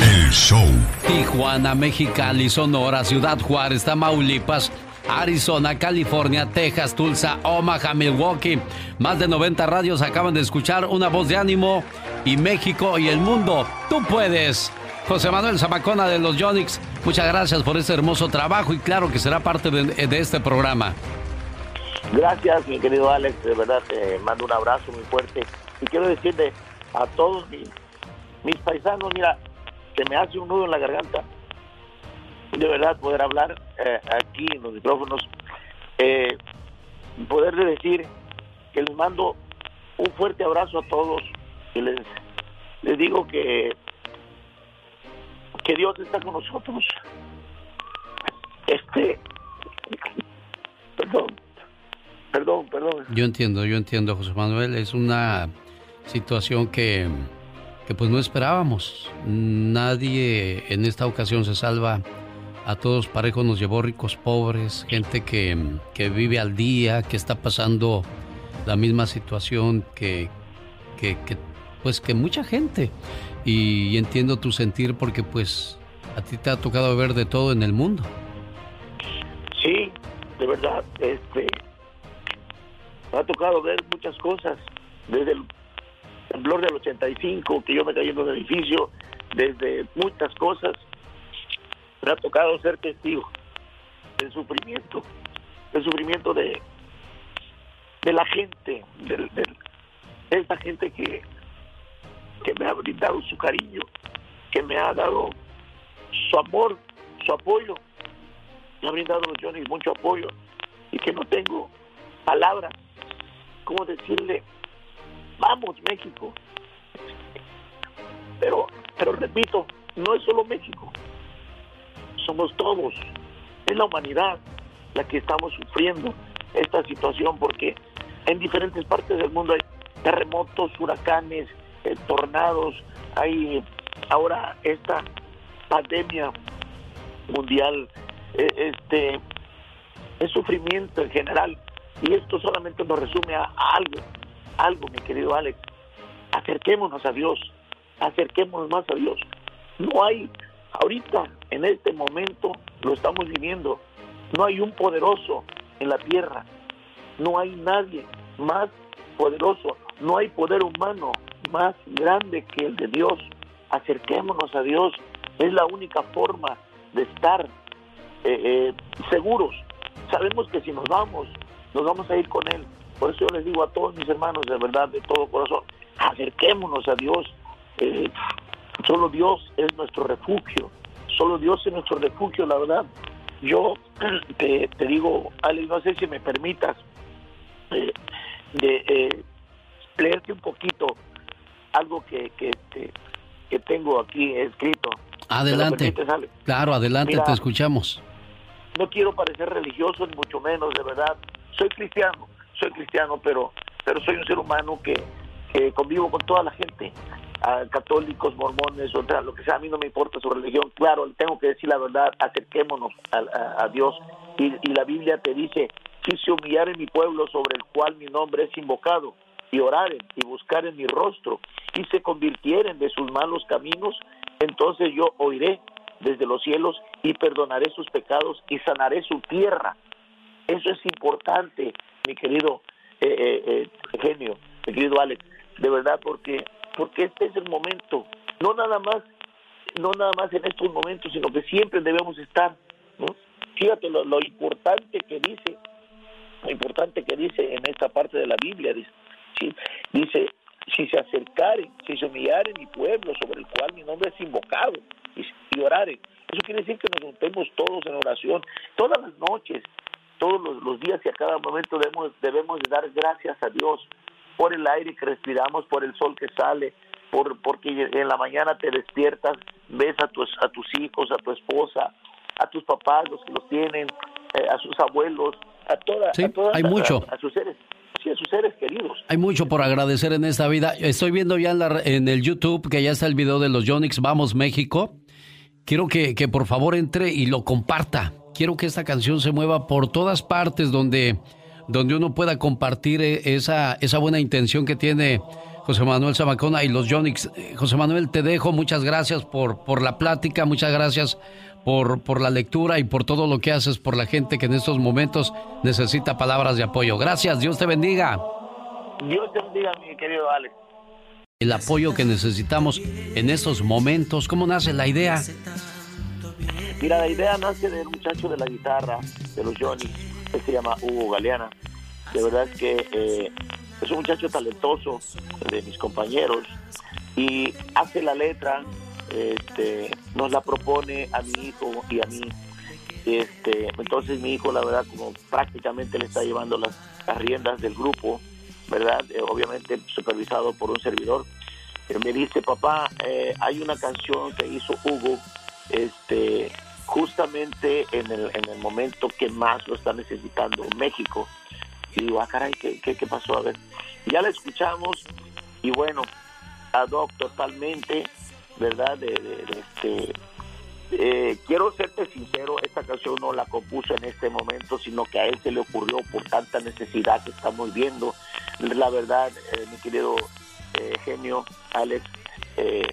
El show. Tijuana, Mexicali, Sonora, Ciudad Juárez, Tamaulipas. Arizona, California, Texas, Tulsa, Omaha, Milwaukee. Más de 90 radios acaban de escuchar una voz de ánimo. Y México y el mundo. Tú puedes. José Manuel Zamacona de los Yonix, muchas gracias por este hermoso trabajo y claro que será parte de, este programa. Gracias, mi querido Alex, de verdad te mando un abrazo muy fuerte y quiero decirle a todos mis, paisanos, mira, se me hace un nudo en la garganta, de verdad poder hablar eh, aquí en los micrófonos, eh, poder decir que les mando un fuerte abrazo a todos y les digo que que Dios está con nosotros. Este, perdón, perdón, perdón. Yo entiendo, yo entiendo, José Manuel, es una situación que, que pues no esperábamos. Nadie en esta ocasión se salva. A todos parejos nos llevó ricos, pobres, gente que, que vive al día, que está pasando la misma situación que, que, que pues que mucha gente y entiendo tu sentir porque pues a ti te ha tocado ver de todo en el mundo. Sí, de verdad, este me ha tocado ver muchas cosas, desde el temblor del 85 que yo me caí en un edificio, desde muchas cosas. Me ha tocado ser testigo del sufrimiento, del sufrimiento de de la gente, de esta gente que que me ha brindado su cariño, que me ha dado su amor, su apoyo. Me ha brindado Johnny mucho apoyo y que no tengo palabras cómo decirle, vamos México. Pero, pero repito, no es solo México, somos todos, es la humanidad la que estamos sufriendo esta situación porque en diferentes partes del mundo hay terremotos, huracanes, eh, tornados, hay ahora esta pandemia mundial, eh, este es sufrimiento en general y esto solamente nos resume a, algo, algo mi querido Alex, acerquémonos a Dios, acerquémonos más a Dios. No hay, ahorita, en este momento, lo estamos viviendo, no hay un poderoso en la tierra, no hay nadie más poderoso, no hay poder humano más grande que el de Dios. Acerquémonos a Dios, es la única forma de estar eh, eh, seguros. Sabemos que si nos vamos, nos vamos a ir con Él. Por eso yo les digo a todos mis hermanos, de verdad, de todo corazón, acerquémonos a Dios. Eh, solo Dios es nuestro refugio. Solo Dios es nuestro refugio, la verdad. Yo te, digo, Ale, no sé si me permitas de leerte un poquito algo que, que, que, que tengo aquí escrito. Adelante. Claro, adelante, Mira, te escuchamos. no quiero parecer religioso ni mucho menos, de verdad. Soy cristiano, soy cristiano, pero pero soy un ser humano que, que convivo con toda la gente, a católicos, mormones, otra, lo que sea, a mí no me importa su religión. Claro, tengo que decir la verdad, acerquémonos a, a- a Dios. Y, y la Biblia te dice, si se humillare mi pueblo sobre el cual mi nombre es invocado, y oraren y buscaren mi rostro, y se convirtieren de sus malos caminos, entonces yo oiré desde los cielos y perdonaré sus pecados y sanaré su tierra. Eso es importante, mi querido eh, eh, eh, genio, mi querido Alex, de verdad, porque porque este es el momento, no nada más, no nada más en estos momentos, sino que siempre debemos estar. Fíjate lo, lo importante que dice, lo importante que dice en esta parte de la Biblia, dice, ¿sí? dice si se acercaren, si se humillaren mi pueblo sobre el cual mi nombre es invocado y, oraren. Eso quiere decir que nos juntemos todos en oración, todas las noches, todos los, los días y a cada momento debemos, debemos de dar gracias a Dios por el aire que respiramos, por el sol que sale, por porque en la mañana te despiertas, ves a tus, a tus hijos, a tu esposa, a tus papás, los que los tienen, eh, a sus abuelos, a toda, Sí, a todas- hay mucho. a sus seres, sí, a sus seres. Hay mucho por agradecer en esta vida. Estoy viendo ya en, la- en el YouTube que ya está el video de los Yonix Vamos México. Quiero que, que por favor entre y lo comparta. Quiero que esta canción se mueva por todas partes donde, donde uno pueda compartir eh, esa, esa buena intención que tiene José Manuel Zamacona y los Yonix. Eh, José Manuel, te dejo. Muchas gracias por, por la plática. Muchas gracias por, por la lectura y por todo lo que haces por la gente que en estos momentos necesita palabras de apoyo. Gracias. Dios te bendiga. Dios te bendiga, mi querido Alex. el apoyo que necesitamos en estos momentos. ¿Cómo nace la idea? Mira, la idea nace del muchacho de la guitarra, de los Johnny, que se llama Hugo Galeana. De verdad es que eh, es un muchacho talentoso de mis compañeros y hace la letra, este, nos la propone a mi hijo y a mí. Este, entonces mi hijo, la verdad, como prácticamente le está llevando las, las riendas del grupo, ¿verdad? Eh, obviamente supervisado por un servidor. Eh, me dice, papá, eh, hay una canción que hizo Hugo, este, justamente en el, en el momento que más lo está necesitando México. Y digo, ah, caray, ¿qué, qué, qué pasó? A ver, ya la escuchamos y bueno, ad hoc totalmente, ¿verdad? De, este, eh, quiero serte sincero, esta canción no la compuso en este momento, sino que a él se le ocurrió por tanta necesidad que estamos viendo. La verdad, eh, mi querido eh, genio Alex, eh,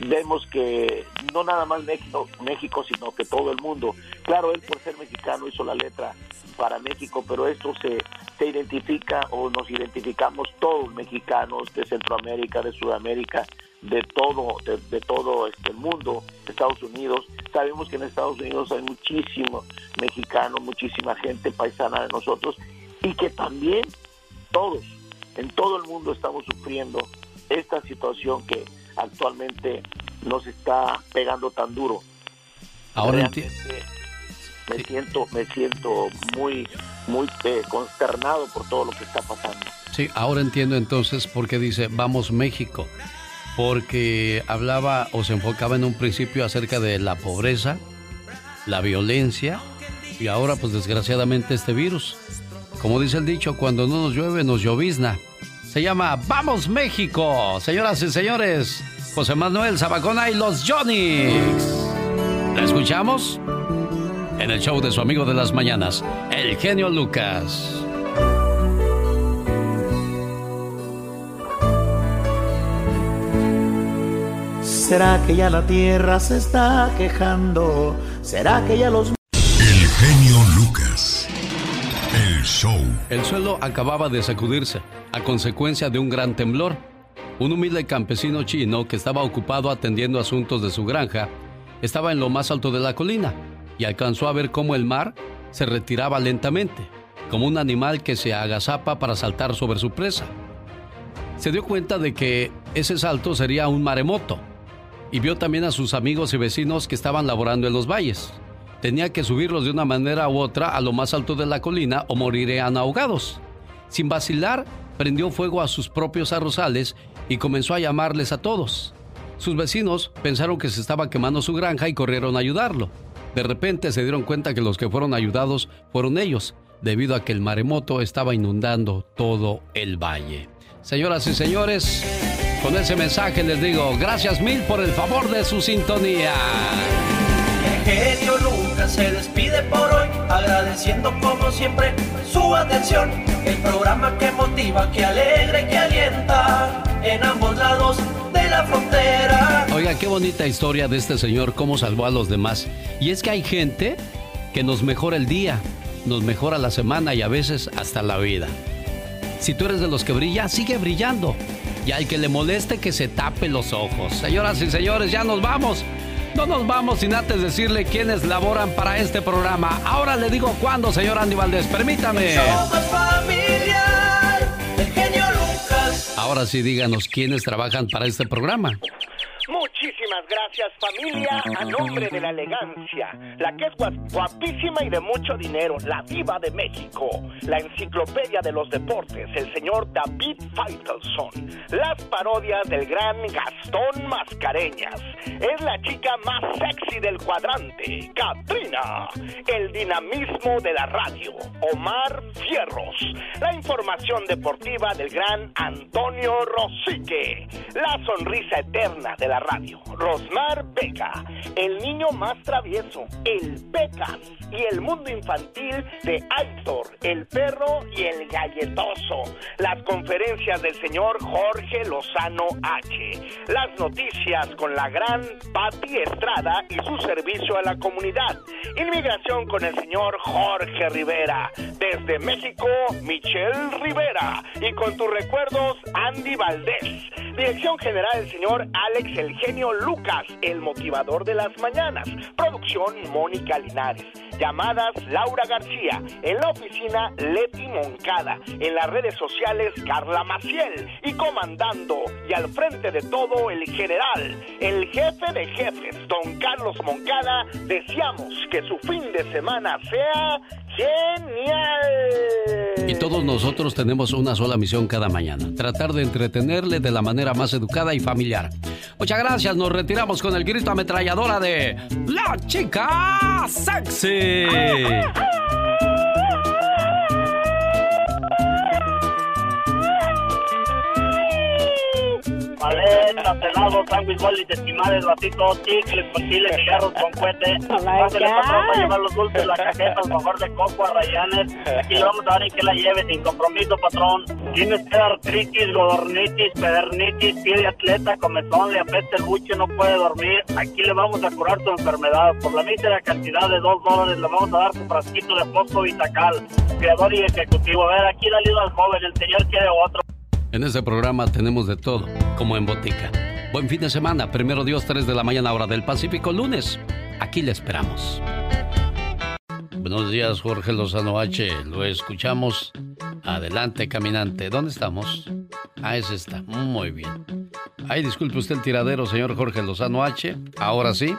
vemos que no nada más México, México, sino que todo el mundo. Claro, él por ser mexicano hizo la letra para México, pero esto se, se identifica o nos identificamos todos mexicanos de Centroamérica, de Sudamérica, de todo, de, de todo este mundo, Estados Unidos. Sabemos que en Estados Unidos hay muchísimo mexicano, muchísima gente paisana de nosotros y que también todos, en todo el mundo estamos sufriendo esta situación que actualmente nos está pegando tan duro. Ahora enti- Realmente me siento, me siento muy, muy eh, consternado por todo lo que está pasando. Sí, ahora entiendo entonces por qué dice vamos México. Porque hablaba o se enfocaba en un principio acerca de la pobreza, la violencia y ahora pues desgraciadamente este virus. Como dice el dicho, cuando no nos llueve nos llovizna. Se llama Vamos México. Señoras y señores, José Manuel Zabacona y los Jonix. ¿La escuchamos? En el show de su amigo de las mañanas, el genio Lucas. ¿Será que ya la tierra se está quejando? ¿Será que ya los El suelo acababa de sacudirse a consecuencia de un gran temblor. Un humilde campesino chino que estaba ocupado atendiendo asuntos de su granja estaba en lo más alto de la colina y alcanzó a ver cómo el mar se retiraba lentamente, como un animal que se agazapa para saltar sobre su presa. Se dio cuenta de que ese salto sería un maremoto y vio también a sus amigos y vecinos que estaban laborando en los valles. Tenía que subirlos de una manera u otra a lo más alto de la colina o morirían ahogados. Sin vacilar, prendió fuego a sus propios arrozales y comenzó a llamarles a todos. Sus vecinos pensaron que se estaba quemando su granja y corrieron a ayudarlo. De repente se dieron cuenta que los que fueron ayudados fueron ellos, debido a que el maremoto estaba inundando todo el valle. Señoras y señores, con ese mensaje les digo, gracias mil por el favor de su sintonía. Se despide por hoy, agradeciendo como siempre su atención. El programa que motiva, que alegra y que alienta en ambos lados de la frontera. Oiga, qué bonita historia de este señor, cómo salvó a los demás. Y es que hay gente que nos mejora el día, nos mejora la semana y a veces hasta la vida. Si tú eres de los que brilla, sigue brillando. Y al que le moleste, que se tape los ojos. Señoras y señores, ya nos vamos. No nos vamos sin antes decirle quiénes laboran para este programa. Ahora le digo cuándo, señor Andy Valdés. Permítame. Somos familiar, el genio Lucas. Ahora sí, díganos quiénes trabajan para este programa. Muchísimas gracias familia, a nombre de la elegancia, la que es guap- guapísima y de mucho dinero, la diva de México, la enciclopedia de los deportes, el señor David Faitelson, las parodias del gran Gastón Mascareñas, es la chica más sexy del cuadrante, Katrina, el dinamismo de la radio, Omar Fierros, la información deportiva del gran Antonio Rosique, la sonrisa eterna de la radio, Rosmar Vega, el niño más travieso, el Pecas y el mundo infantil de Aitor, el perro y el galletoso, las conferencias del señor Jorge Lozano H, las noticias con la gran Patti Estrada y su servicio a la comunidad, inmigración con el señor Jorge Rivera, desde México, Michelle Rivera, y con tus recuerdos, Andy Valdés, dirección general el señor Alex El Genio Lucas, el motivador de las mañanas, producción Mónica Linares, llamadas Laura García, en la oficina Leti Moncada, en las redes sociales Carla Maciel, y comandando y al frente de todo el general, el jefe de jefes, don Carlos Moncada, deseamos que su fin de semana sea genial. Y todos nosotros tenemos una sola misión cada mañana, tratar de entretenerle de la manera más educada y familiar. Muchas gracias, nos retiramos con el grito ametralladora de La Chica Sexy. Aê! Paletas, helados, sándwich, bolis, estimales, vasitos, chicles, chiles, cigarros con cohete. Pásale, patrón, va a llevar los dulces, la cajeta, el favor de coco a rayanes. Aquí le vamos a dar en que la lleve sin compromiso, patrón. Tienes que artritis, godornitis, pedernitis, pie de atleta, comezón, le apesta el buche, no puede dormir. Aquí le vamos a curar tu enfermedad. Por la mísera cantidad de dos dólares le vamos a dar su frasquito de fosfo Vitacal. Creador y ejecutivo. A ver, aquí le ayuda al joven, el señor quiere otro. En este programa tenemos de todo, como en botica. Buen fin de semana, primero Dios, 3 de la mañana, hora del Pacífico, lunes. Aquí le esperamos. Buenos días, Jorge Lozano H. Lo escuchamos. Adelante, caminante. ¿Dónde estamos? Ah, ese está. Muy bien. Ay, disculpe usted el tiradero, señor Jorge Lozano H. Ahora sí,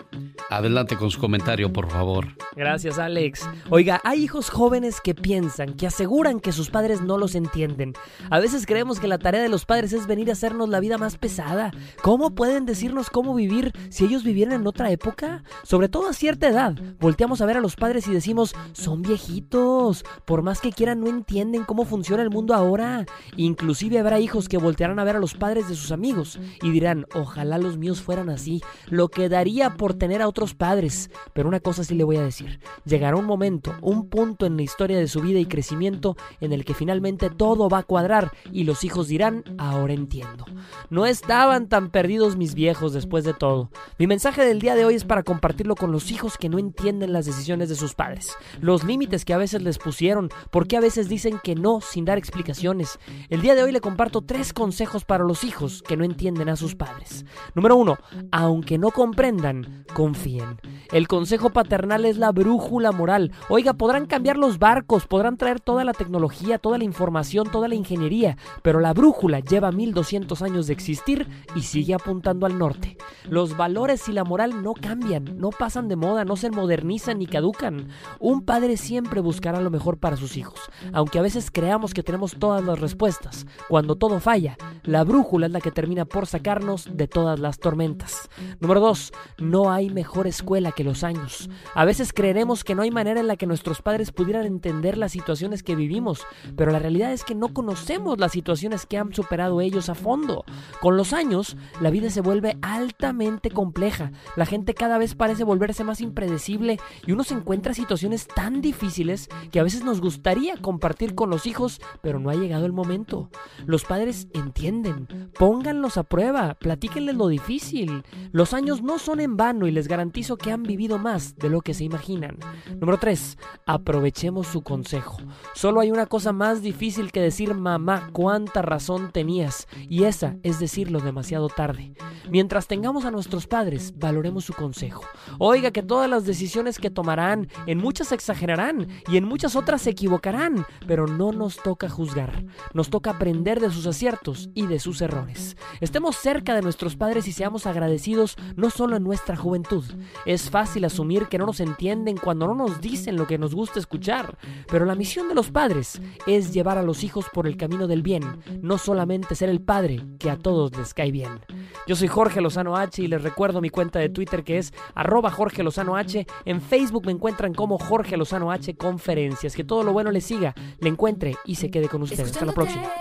adelante con su comentario, por favor. Gracias, Alex. Oiga, hay hijos jóvenes que piensan, que aseguran que sus padres no los entienden. A veces creemos que la tarea de los padres es venir a hacernos la vida más pesada. ¿Cómo pueden decirnos cómo vivir si ellos vivieran en otra época? Sobre todo a cierta edad, volteamos a ver a los padres y decimos, son viejitos. Por más que quieran, no entienden cómo funciona el mundo ahora. Inclusive habrá hijos que voltearán a ver a los padres de sus amigos y dirán, ojalá los míos fueran así, lo que daría por tener a otros padres. Pero una cosa sí le voy a decir, llegará un momento, un punto en la historia de su vida y crecimiento en el que finalmente todo va a cuadrar y los hijos dirán, ahora entiendo. No estaban tan perdidos mis viejos después de todo. Mi mensaje del día de hoy es para compartirlo con los hijos que no entienden las decisiones de sus padres, los límites que a veces les pusieron, por qué a veces dicen que no sin dar explicaciones. El día de hoy le comparto tres consejos para los hijos que no entienden a sus padres. Número uno, aunque no comprendan, confíen. El consejo paternal es la brújula moral. Oiga, podrán cambiar los barcos, podrán traer toda la tecnología, toda la información, toda la ingeniería, pero la brújula lleva 1200 años de existir y sigue apuntando al norte. Los valores y la moral no cambian, no pasan de moda, no se modernizan ni caducan. Un padre siempre buscará lo mejor para sus hijos, aunque a veces creamos que tenemos todas las respuestas. Cuando todo falla, la brújula es la que termina por sacarnos de todas las tormentas. Número 2. No hay mejor escuela que los años. A veces creeremos que no hay manera en la que nuestros padres pudieran entender las situaciones que vivimos, pero la realidad es que no conocemos las situaciones que han superado ellos a fondo. Con los años, la vida se vuelve altamente compleja. La gente cada vez parece volverse más impredecible y uno se encuentra situaciones tan difíciles que a veces nos gustaría compartir con los hijos, pero no ha llegado el momento. Los padres entienden, pónganlos a prueba, platíquenles lo difícil. Los años no son en vano y les garantizo que han vivido más de lo que se imaginan. Número 3. Aprovechemos su consejo. Solo hay una cosa más difícil que decir mamá, cuánta razón tenías, y esa es decirlo demasiado tarde. Mientras tengamos a nuestros padres, valoremos su consejo. Oiga que todas las decisiones que tomarán, en muchas exagerarán y en muchas otras se equivocarán, pero no nos toca juzgar. Nos toca aprender de sus aciertos y de sus errores. Estemos cerca de nuestros padres y seamos agradecidos no solo en nuestra juventud. Es fácil asumir que no nos entienden cuando no nos dicen lo que nos gusta escuchar, pero la misión de los padres es llevar a los hijos por el camino del bien, no solamente ser el padre que a todos les cae bien. Yo soy Jorge Lozano H y les recuerdo mi cuenta de Twitter que es arroba Jorge Lozano H. En Facebook me encuentran como Jorge Lozano H Conferencias. Que todo lo bueno le siga, le encuentre y se quede con ustedes. Hasta la próxima.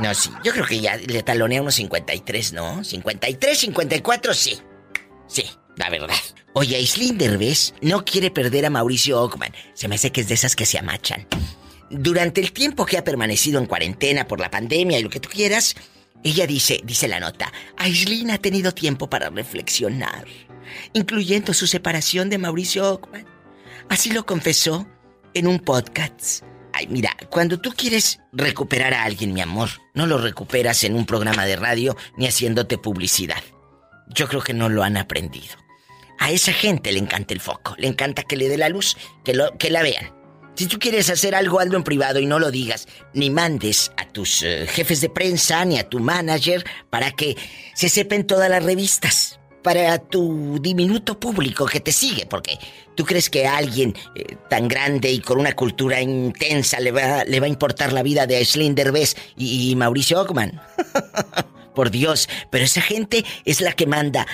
No, sí, yo creo que ya le talonea unos 53, ¿no? 53, 54, sí. Sí, la verdad. Oye, Aislinn Derbez no quiere perder a Mauricio Ockman. Se me hace que es de esas que se amachan. Durante el tiempo que ha permanecido en cuarentena por la pandemia y lo que tú quieras, ella dice, dice la nota, Aislinn ha tenido tiempo para reflexionar, incluyendo su separación de Mauricio Ockman. Así lo confesó en un podcast. Ay, mira, cuando tú quieres recuperar a alguien, mi amor, no lo recuperas en un programa de radio ni haciéndote publicidad. Yo creo que no lo han aprendido. A esa gente le encanta el foco, le encanta que le dé la luz, que, lo, que la vean. Si tú quieres hacer algo, hazlo en privado y no lo digas, ni mandes a tus eh, jefes de prensa ni a tu manager para que se sepan todas las revistas para tu diminuto público que te sigue, porque tú crees que a alguien eh, tan grande y con una cultura intensa le va, le va a importar la vida de Aislinn Derbez y, y Mauricio Ockman. Por Dios, pero esa gente es la que manda,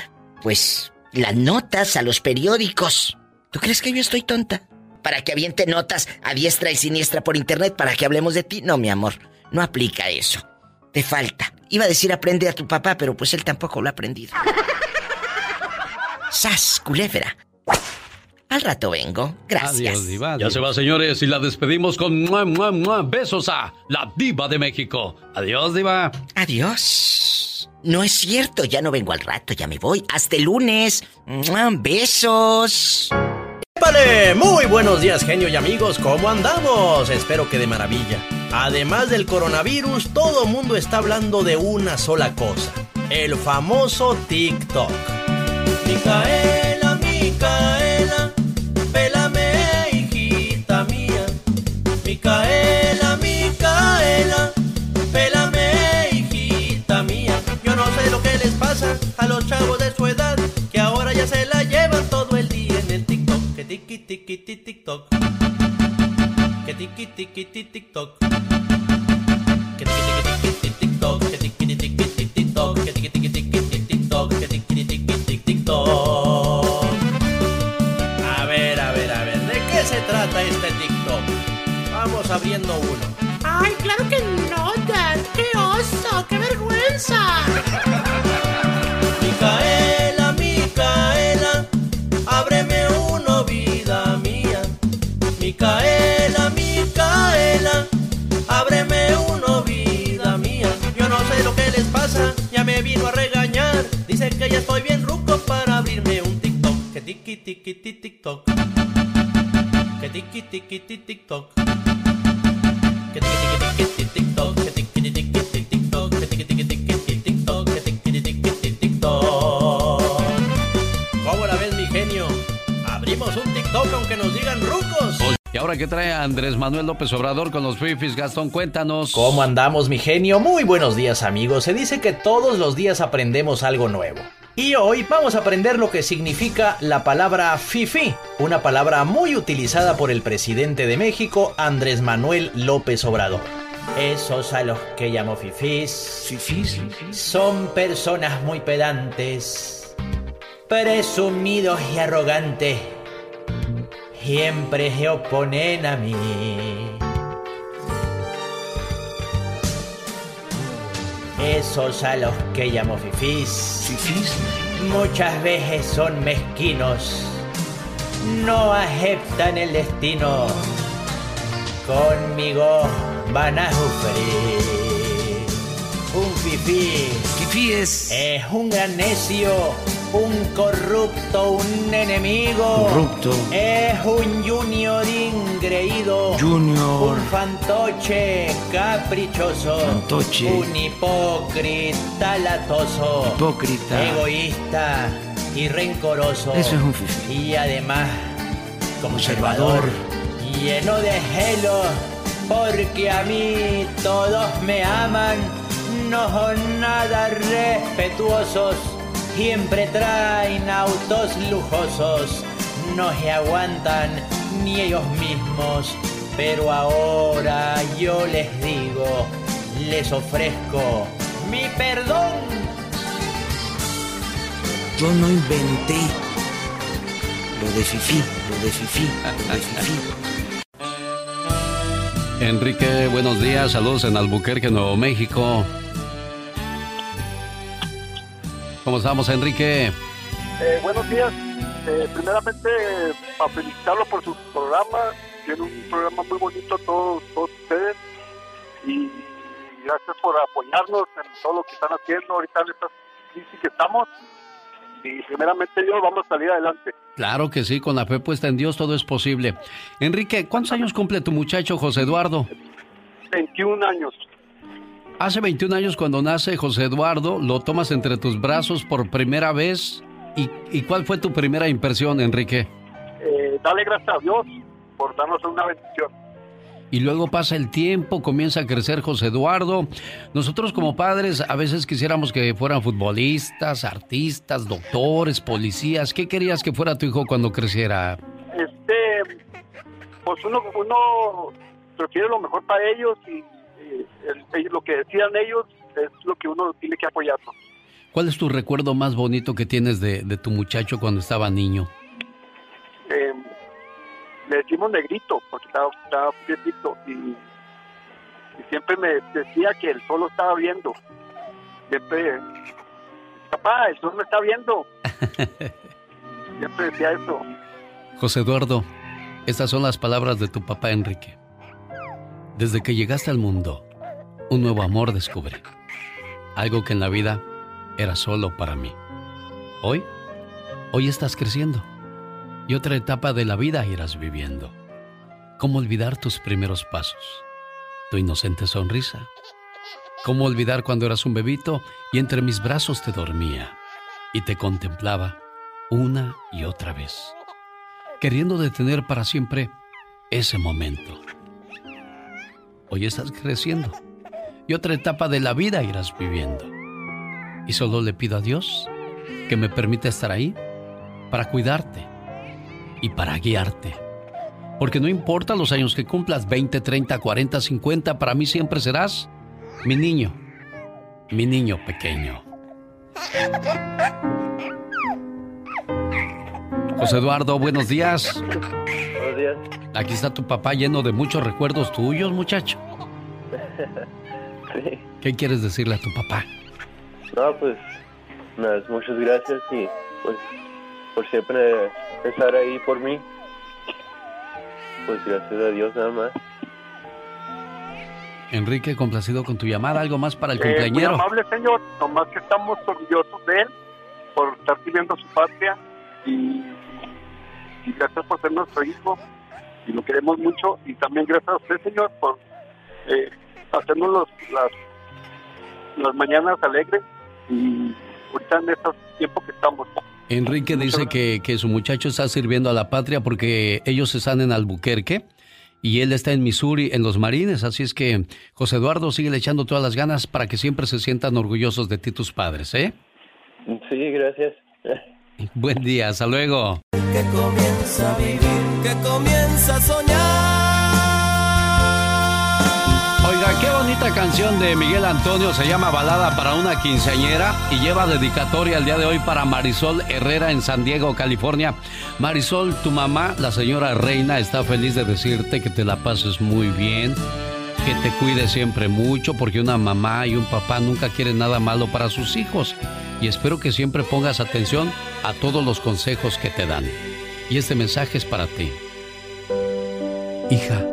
pues, las notas a los periódicos. ¿Tú crees que yo estoy tonta? Para que aviente notas a diestra y siniestra por internet para que hablemos de ti. No, mi amor, no aplica eso. Te falta. Iba a decir aprende a tu papá, pero pues él tampoco lo ha aprendido. ¡Sas, culebra! Al rato vengo. Gracias. Adiós, diva. Ya se va, señores, y la despedimos con mua, mua, mua. besos a la diva de México. Adiós, diva. Adiós. No es cierto, ya no vengo al rato, ya me voy. Hasta el lunes. Mua, Besos. ¡Vale! Muy buenos días, genio y amigos. ¿Cómo andamos? Espero que de maravilla. Además del coronavirus, todo mundo está hablando de una sola cosa: el famoso TikTok. Micaela, Micaela, pélame, hijita mía. Micaela, Micaela, pélame, hijita mía. Yo no sé lo que les pasa a los chavos de su edad, que ahora ya se la llevan todo el día en el TikTok. Que tiki tiki ti TikTok. Que tiki tiki ti TikTok. TikTok. A ver, a ver, a ver. ¿De qué se trata este TikTok? Vamos abriendo uno. Ay, claro que no, Dad. ¡Qué oso! ¡Qué vergüenza! Micaela, Micaela, ábreme uno, vida mía. Micaela, tiki tiki ti TikTok. Que tiki tiki ti TikTok. Que tiki tiki tiki ti TikTok. Que tiki tiki tiki ti TikTok. Que tiki tiki tiki ti TikTok. Que tiki tiki tiki ti TikTok. ¿Cómo la ves, mi genio? Abrimos un TikTok aunque nos digan rucos. ¿Y ahora qué trae Andrés Manuel López Obrador con los fifis? Gastón, cuéntanos. ¿Cómo andamos, mi genio? Muy buenos días, amigos. Se dice que todos los días aprendemos algo nuevo. Y hoy vamos a aprender lo que significa la palabra fifi, una palabra muy utilizada por el presidente de México, Andrés Manuel López Obrador. Esos a los que llamo fifís, fifís son personas muy pedantes, presumidos y arrogantes, siempre se oponen a mí. Esos a los que llamo fifís, muchas veces son mezquinos, no aceptan el destino, conmigo van a sufrir. Un fifí, fifí es... es un gran necio, un corrupto, un enemigo. Corrupto. Es un junior ingreído. Junior. Un fantoche caprichoso. Fantoche. Un hipócrita latoso. Hipócrita. Egoísta y rencoroso. Eso es un fifí. Y además, Conservador. Lleno de celos, porque a mí todos me aman. No son nada respetuosos. Siempre traen autos lujosos. No se aguantan ni ellos mismos. Pero ahora yo les digo, les ofrezco mi perdón. Yo no inventé lo de fifí, lo de fifí, lo de fifí. Enrique, buenos días. Saludos en Albuquerque, Nuevo México. ¿Cómo estamos, Enrique? Eh, buenos días. Eh, primeramente, para felicitarlo por su programa. Tiene un programa muy bonito todos, todos ustedes. Y gracias por apoyarnos en todo lo que están haciendo ahorita en esta crisis que estamos. Y primeramente Dios, vamos a salir adelante. Claro que sí, con la fe puesta en Dios todo es posible. Enrique, ¿cuántos años cumple tu muchacho José Eduardo? 21 años. Hace 21 años cuando nace José Eduardo, lo tomas entre tus brazos por primera vez. ¿Y, y cuál fue tu primera impresión, Enrique? Eh, dale gracias a Dios por darnos una bendición. Y luego pasa el tiempo, comienza a crecer José Eduardo. Nosotros como padres a veces quisiéramos que fueran futbolistas, artistas, doctores, policías. ¿Qué querías que fuera tu hijo cuando creciera? Este, pues uno, uno prefiere lo mejor para ellos y, y el- ellos- lo que decidan ellos es lo que uno tiene que apoyarlos. ¿Cuál es tu recuerdo más bonito que tienes de, de tu muchacho cuando estaba niño? Eh, le decimos negrito porque estaba, estaba y, y siempre me decía que el sol lo estaba viendo. Siempre, papá, el sol me está viendo. siempre decía eso. José Eduardo, estas son las palabras de tu papá Enrique. Desde que llegaste al mundo, un nuevo amor descubrí. Algo que en la vida era solo para mí. Hoy, hoy estás creciendo. Y otra etapa de la vida irás viviendo. ¿Cómo olvidar tus primeros pasos? Tu inocente sonrisa. ¿Cómo olvidar cuando eras un bebito y entre mis brazos te dormía y te contemplaba una y otra vez? queriendo detener para siempre ese momento. Hoy estás creciendo y otra etapa de la vida irás viviendo. Y solo le pido a Dios que me permita estar ahí para cuidarte y para guiarte. Porque no importa los años que cumplas, 20, 30, 40, 50, para mí siempre serás mi niño, mi niño pequeño. José Eduardo, buenos días. Días. Aquí está tu papá lleno de muchos recuerdos tuyos, muchacho. sí. ¿Qué quieres decirle a tu papá? No, pues, nada, muchas gracias y pues por siempre estar ahí por mí. Pues gracias a Dios nada más. Enrique, complacido con tu llamada. ¿Algo más para el Eh, muy cumpleañero? amable señor, nomás que estamos orgullosos de él por estar sirviendo a su patria y, y gracias por ser nuestro hijo y lo queremos mucho y también gracias a usted señor por eh, hacernos los, las, las mañanas alegres y ahorita en estos tiempos que estamos. Enrique dice que, que su muchacho está sirviendo a la patria porque ellos están en Albuquerque y él está en Missouri, en los Marines. Así es que, José Eduardo, sigue echando todas las ganas para que siempre se sientan orgullosos de ti tus padres, ¿eh? Sí, gracias. Buen día, hasta luego. Que comienza a vivir, que comienza a soñar. Oiga, qué bonita canción de Miguel Antonio se llama Balada para una quinceañera y lleva dedicatoria el día de hoy para Marisol Herrera en San Diego, California. Marisol, tu mamá, la señora Reina, está feliz de decirte que te la pases muy bien, que te cuides siempre mucho, porque una mamá y un papá nunca quieren nada malo para sus hijos. Y espero que siempre pongas atención a todos los consejos que te dan. Y este mensaje es para ti. Hija,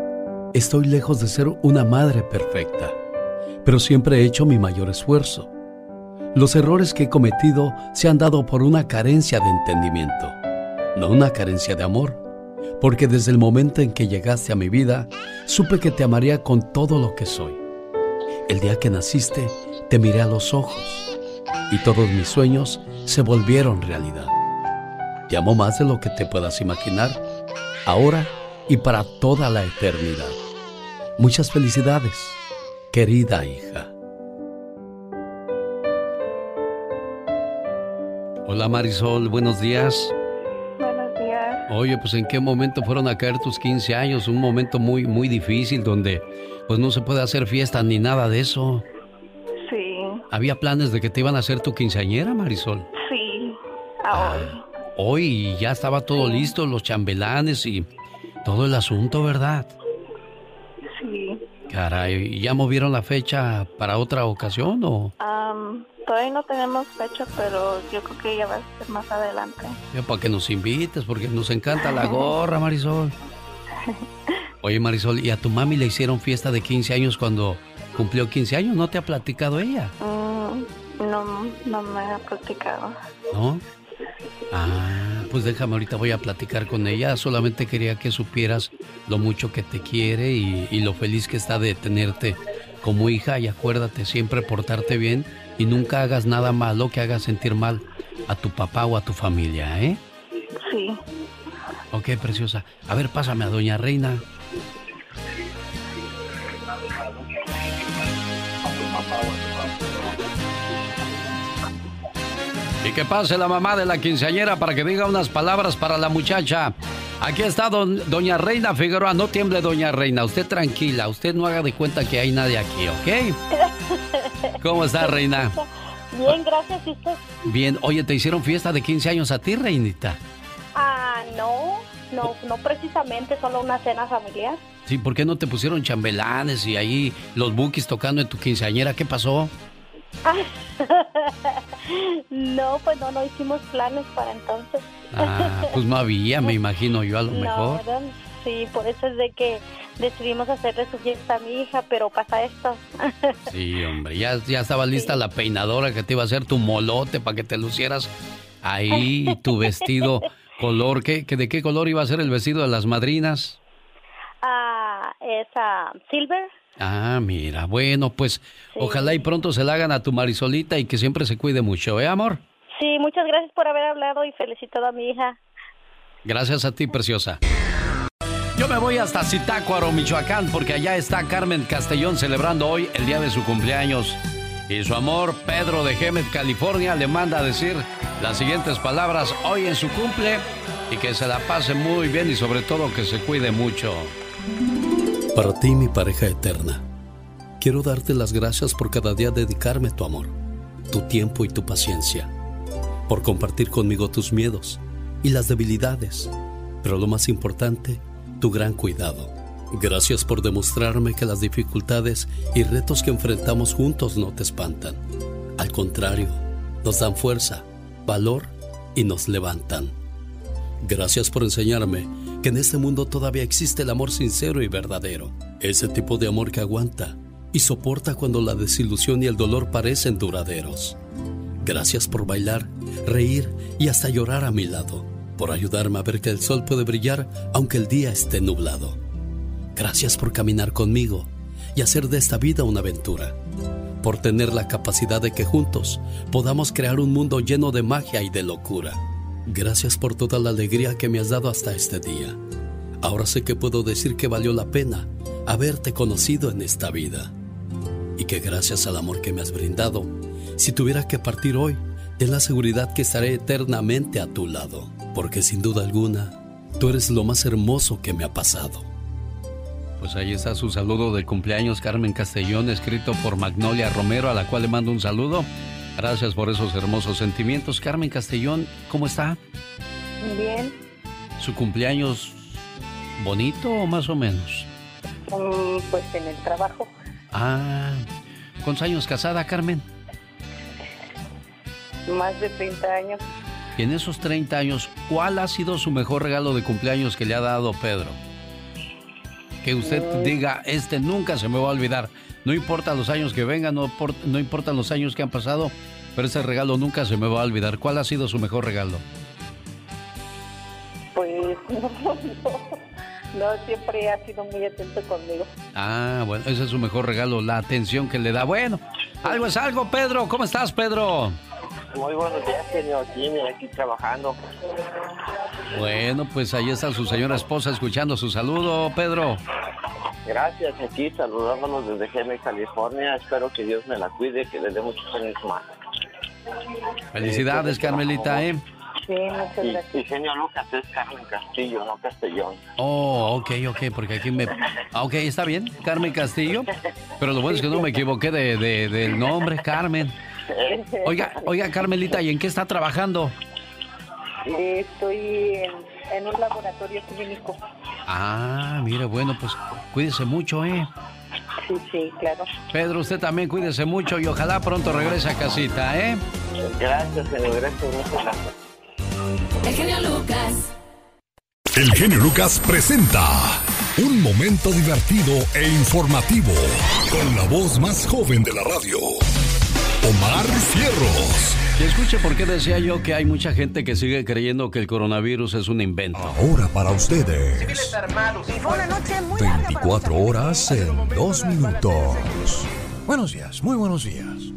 estoy lejos de ser una madre perfecta, pero siempre he hecho mi mayor esfuerzo. Los errores que he cometido se han dado por una carencia de entendimiento, no una carencia de amor, porque desde el momento en que llegaste a mi vida, supe que te amaría con todo lo que soy. El día que naciste, te miré a los ojos y todos mis sueños se volvieron realidad. Te amo más de lo que te puedas imaginar, ahora y para toda la eternidad. Muchas felicidades, querida hija. Hola Marisol, buenos días. Buenos días. Oye, pues en qué momento fueron a caer tus 15 años, un momento muy muy difícil donde pues no se puede hacer fiesta ni nada de eso. ¿Había planes de que te iban a hacer tu quinceañera, Marisol? sí. Ahora. Hoy ya estaba todo listo, los chambelanes y todo el asunto, ¿verdad? Sí. Caray, ¿y ¿ya movieron la fecha para otra ocasión o todavía no tenemos fecha, pero yo creo que ya va a ser más adelante. ya para que nos invites? Porque nos encanta la gorra, Marisol. Oye, Marisol, ¿y a tu mami le hicieron fiesta de 15 años cuando cumplió 15 años? ¿No te ha platicado ella? Mm, no, no me ha platicado. ¿No? Ah, pues déjame, ahorita voy a platicar con ella. Solamente quería que supieras lo mucho que te quiere y, y lo feliz que está de tenerte como hija. Y acuérdate siempre portarte bien y nunca hagas nada malo que haga sentir mal a tu papá o a tu familia, ¿eh? Sí. Ok, preciosa. A ver, pásame a Doña Reina. Y que pase la mamá de la quinceañera para que diga unas palabras para la muchacha. Aquí está don- Doña Reina Figueroa. No tiemble, Doña Reina. Usted tranquila. Usted no haga de cuenta que hay nadie aquí, ¿ok? ¿Cómo está, Reina? Bien, gracias. ¿Y usted? Bien. Oye, ¿te hicieron fiesta de 15 años a ti, Reinita? Ah, no, no, no precisamente, solo una cena familiar. Sí, ¿por qué no te pusieron chambelanes y ahí los bookies tocando en tu quinceañera? ¿Qué pasó? No, pues no, no hicimos planes para entonces. Ah, pues no había, me imagino yo a lo mejor. Sí, por eso es de que decidimos hacerle su fiesta a mi hija, pero pasa esto. Sí, hombre, ya, ya estaba lista la peinadora que te iba a hacer tu molote para que te lucieras ahí, tu vestido color, ¿qué, qué- ¿de qué color iba a ser el vestido de las madrinas? Ah, esa Silver. Ah, mira, bueno, pues ojalá y pronto se la hagan a tu Marisolita y que siempre se cuide mucho, ¿eh, amor? Sí, muchas gracias por haber hablado y felicitado a mi hija. Gracias a ti, preciosa. Yo me voy hasta Zitácuaro, Michoacán, porque allá está Carmen Castellón celebrando hoy el día de su cumpleaños. Y su amor, Pedro de Gemet, California, le manda a decir las siguientes palabras hoy en su cumple y que se la pase muy bien y sobre todo que se cuide mucho. Para ti, mi pareja eterna, quiero darte las gracias por cada día dedicarme tu amor, tu tiempo y tu paciencia, por compartir conmigo tus miedos y las debilidades, pero lo más importante, tu gran cuidado. Gracias por demostrarme que las dificultades y retos que enfrentamos juntos no te espantan. Al contrario, nos dan fuerza, valor y nos levantan. Gracias por enseñarme que en este mundo todavía existe el amor sincero y verdadero. Ese tipo de amor que aguanta y soporta cuando la desilusión y el dolor parecen duraderos. Gracias por bailar, reír y hasta llorar a mi lado. Por ayudarme a ver que el sol puede brillar aunque el día esté nublado. Gracias por caminar conmigo y hacer de esta vida una aventura. Por tener la capacidad de que juntos podamos crear un mundo lleno de magia y de locura. Gracias por toda la alegría que me has dado hasta este día. Ahora sé que puedo decir que valió la pena haberte conocido en esta vida. Y que gracias al amor que me has brindado, si tuviera que partir hoy, ten la seguridad que estaré eternamente a tu lado. Porque sin duda alguna, tú eres lo más hermoso que me ha pasado. Pues ahí está su saludo de cumpleaños, Carmen Castellón, escrito por Magnolia Romero, a la cual le mando un saludo. Gracias por esos hermosos sentimientos. Carmen Castellón, ¿cómo está? Bien. ¿Su cumpleaños bonito o más o menos? Mm, pues en el trabajo. Ah, ¿cuántos años casada, Carmen? Más de 30 años. Y en esos 30 años, ¿cuál ha sido su mejor regalo de cumpleaños que le ha dado Pedro? Que usted diga, este nunca se me va a olvidar. No importa los años que vengan, no, por- no importan los años que han pasado, pero ese regalo nunca se me va a olvidar. ¿Cuál ha sido su mejor regalo? Pues no, no, no, siempre ha sido muy atento conmigo. Ah, bueno, ese es su mejor regalo, la atención que le da. Bueno, algo es algo, Pedro. ¿Cómo estás, Pedro? Muy buenos días, señor Jimmy, aquí trabajando. Bueno, pues ahí está su señora esposa escuchando su saludo, Pedro. Gracias, aquí saludándonos desde Geme, California. Espero que Dios me la cuide, que le dé muchos años más. Felicidades, Carmelita, ¿eh? Sí, muchas Y, gracias. y señor Lucas es Carmen Castillo, no Castellón. Oh, ok, ok, porque aquí me... Ah, ok, está bien, Carmen Castillo. Pero lo bueno es que no me equivoqué de, de- del nombre, Carmen. Oiga, oiga, Carmelita, ¿y en qué está trabajando? Eh, Estoy en, en un laboratorio clínico. Ah, mire, bueno, pues cuídese mucho, ¿eh? Sí, sí, claro. Pedro, usted también cuídese mucho y ojalá pronto regrese a casita, ¿eh? Gracias, señor. Gracias, muchas gracias. El genio Lucas. El genio Lucas presenta un momento divertido e informativo con la voz más joven de la radio, Omar Fierros. Y escuche por qué decía yo que hay mucha gente que sigue creyendo que el coronavirus es un invento. Ahora para ustedes, Fue una noche muy 24 horas en 2 minutos. Buenos días, muy buenos días.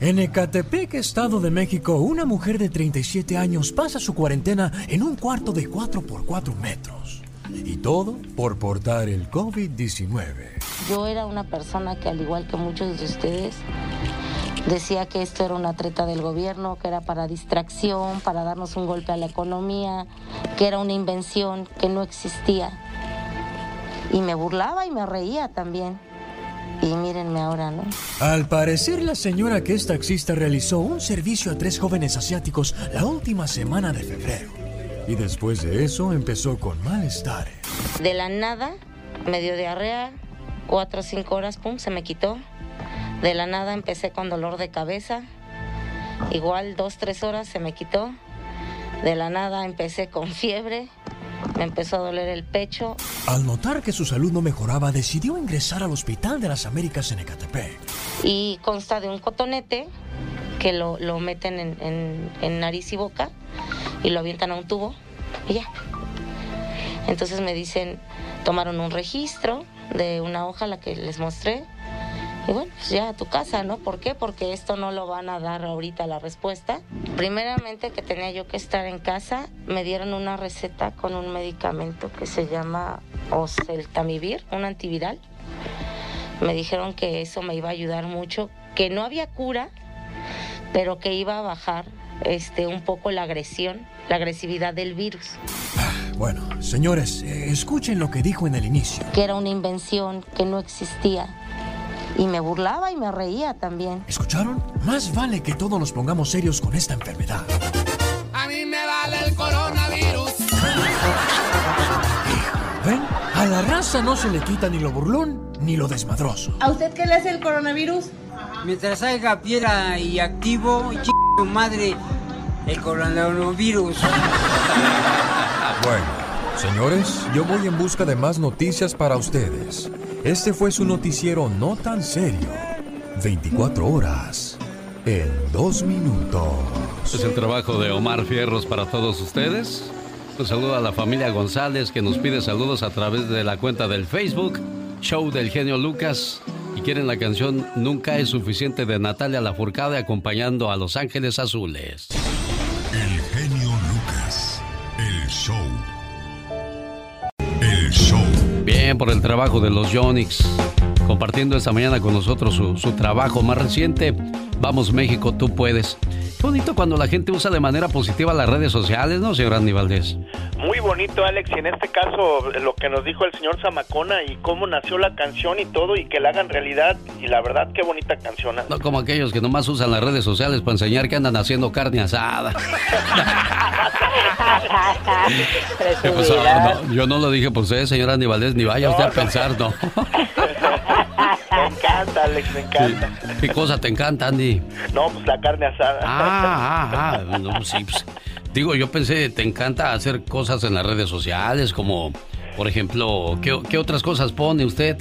En Ecatepec, Estado de México, una mujer de 37 años pasa su cuarentena en un cuarto de 4 por 4 metros. Y todo por portar el COVID-19. Yo era una persona que al igual que muchos de ustedes decía que esto era una treta del gobierno, que era para distracción, para darnos un golpe a la economía, que era una invención que no existía. Y me burlaba y me reía también. Y mírenme ahora, ¿no? Al parecer, la señora que es taxista realizó un servicio a tres jóvenes asiáticos la última semana de febrero. Y después de eso empezó con malestar. De la nada me dio diarrea, cuatro o cinco horas, pum, se me quitó. De la nada empecé con dolor de cabeza, igual dos, tres horas se me quitó. De la nada empecé con fiebre, me empezó a doler el pecho. Al notar que su salud no mejoraba, decidió ingresar al Hospital de las Américas en Ecatepec. y consta de un cotonete que lo, lo meten en, en- en nariz y boca y lo avientan a un tubo y ya. Entonces me dicen, tomaron un registro de una hoja, la que les mostré, y bueno, pues ya a tu casa, ¿no? ¿Por qué? Porque esto no lo van a dar ahorita la respuesta. Primeramente que tenía yo que estar en casa, me dieron una receta con un medicamento que se llama oseltamivir, un antiviral. Me dijeron que eso me iba a ayudar mucho, que no había cura, pero que iba a bajar este un poco la agresión, la agresividad del virus, Bueno, señores, eh, escuchen lo que dijo en el inicio. que era una invención que no existía. Y me burlaba y me reía también. ¿Escucharon? Más vale que todos nos pongamos serios con esta enfermedad. A mí me vale el coronavirus. ¿Ven? A la raza no se le quita ni lo burlón ni lo desmadroso. ¿A usted qué le hace el coronavirus? Mientras haya piedra y activo, ch madre, el coronavirus. Bueno, señores, yo voy en busca de más noticias para ustedes. Este fue su noticiero no tan serio. 24 horas en dos minutos. Es el trabajo de Omar Fierros para todos ustedes. Un saludo a la familia González que nos pide saludos a través de la cuenta del Facebook, Show del Genio Lucas. Y quieren la canción Nunca es suficiente de Natalia Lafourcade acompañando a Los Ángeles Azules. Por el trabajo de los Yonix. Compartiendo esta mañana con nosotros su, su trabajo más reciente. Vamos México, tú puedes. Bonito cuando la gente usa de manera positiva las redes sociales, ¿no, señor Andy Valdés? Muy bonito, Alex, y en este caso lo que nos dijo el señor Zamacona y cómo nació la canción y todo, y que la hagan realidad, y la verdad, qué bonita canción. No como aquellos que nomás usan las redes sociales para enseñar que andan haciendo carne asada. ¿Qué pasó? No, yo no lo dije por usted, señor Andy Valdés, ni vaya usted a pensar, no. Encanta, Alex, me encanta. ¿Qué cosa te encanta, Andy? No, pues la carne asada. Ah, ah, ah. No, sí, pues, digo, yo pensé, te encanta hacer cosas en las redes sociales, como, por ejemplo, ¿qué, qué otras cosas pone usted?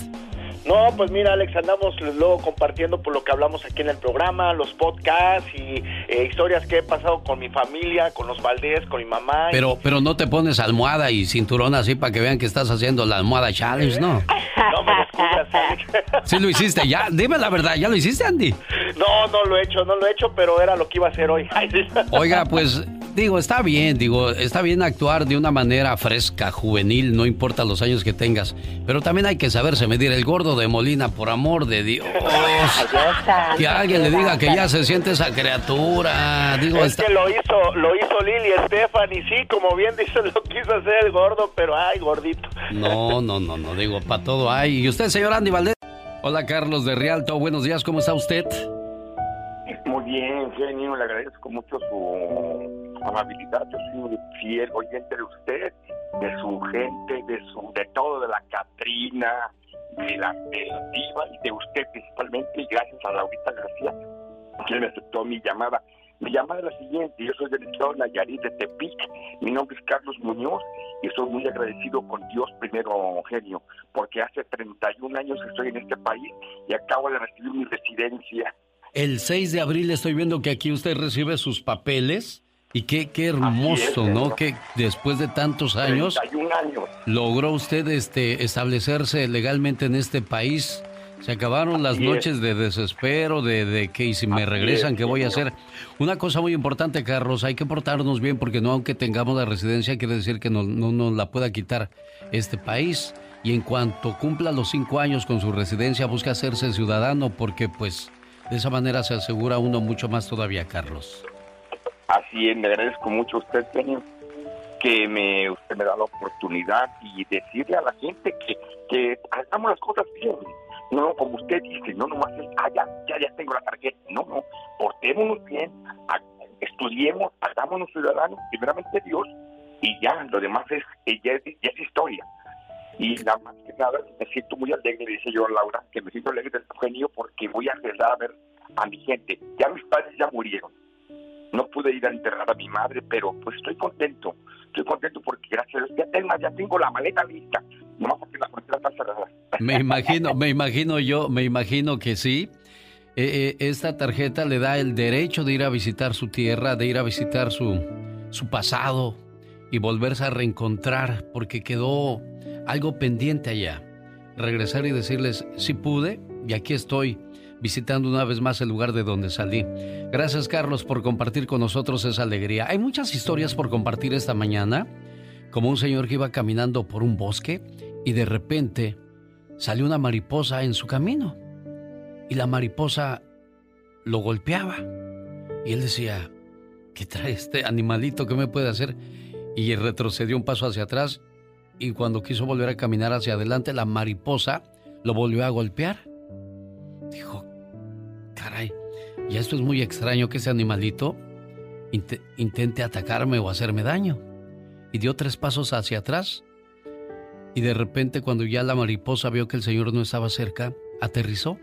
No, pues mira, Alex, andamos luego compartiendo por lo que hablamos aquí en el programa, los podcasts y eh, historias que he pasado con mi familia, con los Valdés, con mi mamá. y- Pero, pero no te pones almohada y cinturón así para que vean que estás haciendo la almohada challenge, ¿no? No me descubras, Alex. Sí lo hiciste, ya, dime la verdad, ¿ya lo hiciste, Andy? No, no lo he hecho, no lo he hecho, pero era lo que iba a hacer hoy. Oiga, pues digo, está bien, digo, está bien actuar de una manera fresca, juvenil, no importa los años que tengas, pero también hay que saberse medir el gordo de Molina, por amor de Dios. Que alguien le diga que ya se siente esa criatura. Digo, es está- que lo hizo, lo hizo Lili Estefan y sí, como bien dice, lo quiso hacer el gordo, pero ay, gordito. No, no, no, no, digo, para todo hay. ¿Y usted, señor Andy Valdés? Hola, Carlos de Rialto, buenos días, ¿cómo está usted? Muy bien, genio, le agradezco mucho su amabilidad. Yo soy un fiel oyente de usted, de su gente, de su, de todo, de la Catrina, de la, de diva y de usted principalmente. Y gracias a Laurita García, que me aceptó mi llamada. Mi llamada es la siguiente, yo soy del estado Nayarit de Tepic, mi nombre es Carlos Muñoz y estoy muy agradecido con Dios primero, genio, porque hace 31 años que estoy en este país y acabo de recibir mi residencia. El 6 de abril estoy viendo que aquí usted recibe sus papeles y qué, qué hermoso, ¿no? Que después de tantos años 31 años. logró usted este, establecerse legalmente en este país. Se acabaron las es. noches de desespero, de, de que y si me Así regresan, es, ¿qué voy a hacer? Una cosa muy importante, Carlos, hay que portarnos bien porque no aunque tengamos la residencia quiere decir que no, no nos la pueda quitar este país. Y en cuanto cumpla los cinco años con su residencia, busca hacerse ciudadano porque pues de esa manera se asegura uno mucho más todavía, Carlos. Así es, me agradezco mucho a usted, genio, que me, usted me da la oportunidad y decirle a la gente que, hagamos las cosas bien. No, como usted dice, no nomás es, ah, ya, ya, tengo la tarjeta. No, no, portémonos bien, ha- estudiemos, hagámonos ciudadanos, primeramente Dios, y ya, lo demás es, eh, ya, es, historia. Y nada más que nada, me siento muy alegre, dice yo Laura, que me siento alegre del genio porque voy a regresar a ver a mi gente. Ya mis padres ya murieron. No pude ir a enterrar a mi madre, pero pues estoy contento. Estoy contento porque gracias a Dios ya tengo, la maleta lista. La frontera está. Me imagino, me imagino yo, me imagino que sí. Eh, eh, esta tarjeta le da el derecho de ir a visitar su tierra, de ir a visitar su, su pasado y volverse a reencontrar porque quedó algo pendiente allá. Regresar y decirles, sí pude y aquí estoy visitando una vez más el lugar de donde salí. Gracias Carlos por compartir con nosotros esa alegría. Hay muchas historias por compartir esta mañana, como un señor que iba caminando por un bosque y de repente salió una mariposa en su camino y la mariposa lo golpeaba y él decía, ¿qué trae este animalito? ¿Qué me puede hacer? Y retrocedió un paso hacia atrás y cuando quiso volver a caminar hacia adelante, la mariposa lo volvió a golpear. Y esto es muy extraño que ese animalito inte- intente atacarme o hacerme daño. Y dio tres pasos hacia atrás Y de repente cuando ya la mariposa vio que el señor no estaba cerca, aterrizó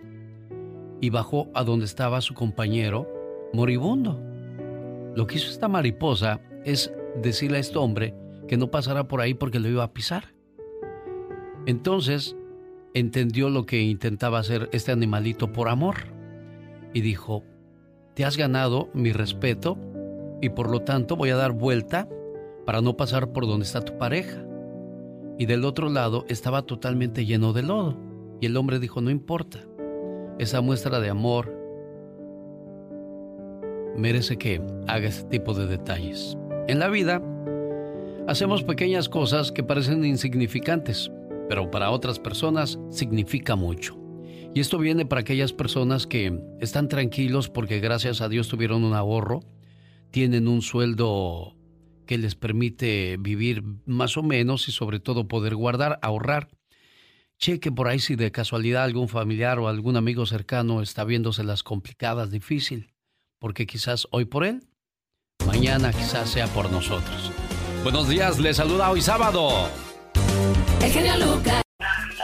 y bajó a donde estaba su compañero moribundo. Lo que hizo esta mariposa es decirle a este hombre que no pasara por ahí porque lo iba a pisar. Entonces entendió lo que intentaba hacer este animalito por amor y dijo, te has ganado mi respeto y por lo tanto voy a dar vuelta para no pasar por donde está tu pareja. Y del otro lado estaba totalmente lleno de lodo. Y el hombre dijo, no importa, esa muestra de amor merece que haga ese tipo de detalles. En la vida hacemos pequeñas cosas que parecen insignificantes, pero para otras personas significa mucho. Y esto viene para aquellas personas que están tranquilos porque gracias a Dios tuvieron un ahorro, tienen un sueldo que les permite vivir más o menos y sobre todo poder guardar, ahorrar. Cheque por ahí si de casualidad algún familiar o algún amigo cercano está viéndose las complicadas, difícil, porque quizás hoy por él, mañana quizás sea por nosotros. Buenos días, les saluda hoy sábado. El genio Lucas.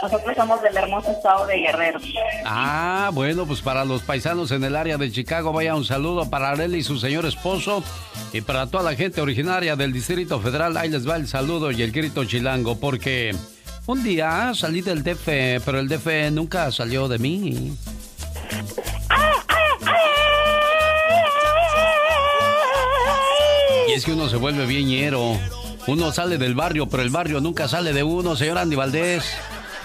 Nosotros somos del hermoso estado de Guerrero. Ah, bueno, pues para los paisanos en el área de Chicago, vaya un saludo para Arely y su señor esposo. Y para toda la gente originaria del Distrito Federal, ahí les va el saludo y el grito chilango, porque un día salí del DF, pero el DF nunca salió de mí. Y es que uno se vuelve bien ñero. Uno sale del barrio, pero el barrio nunca sale de uno, señor Andy Valdés.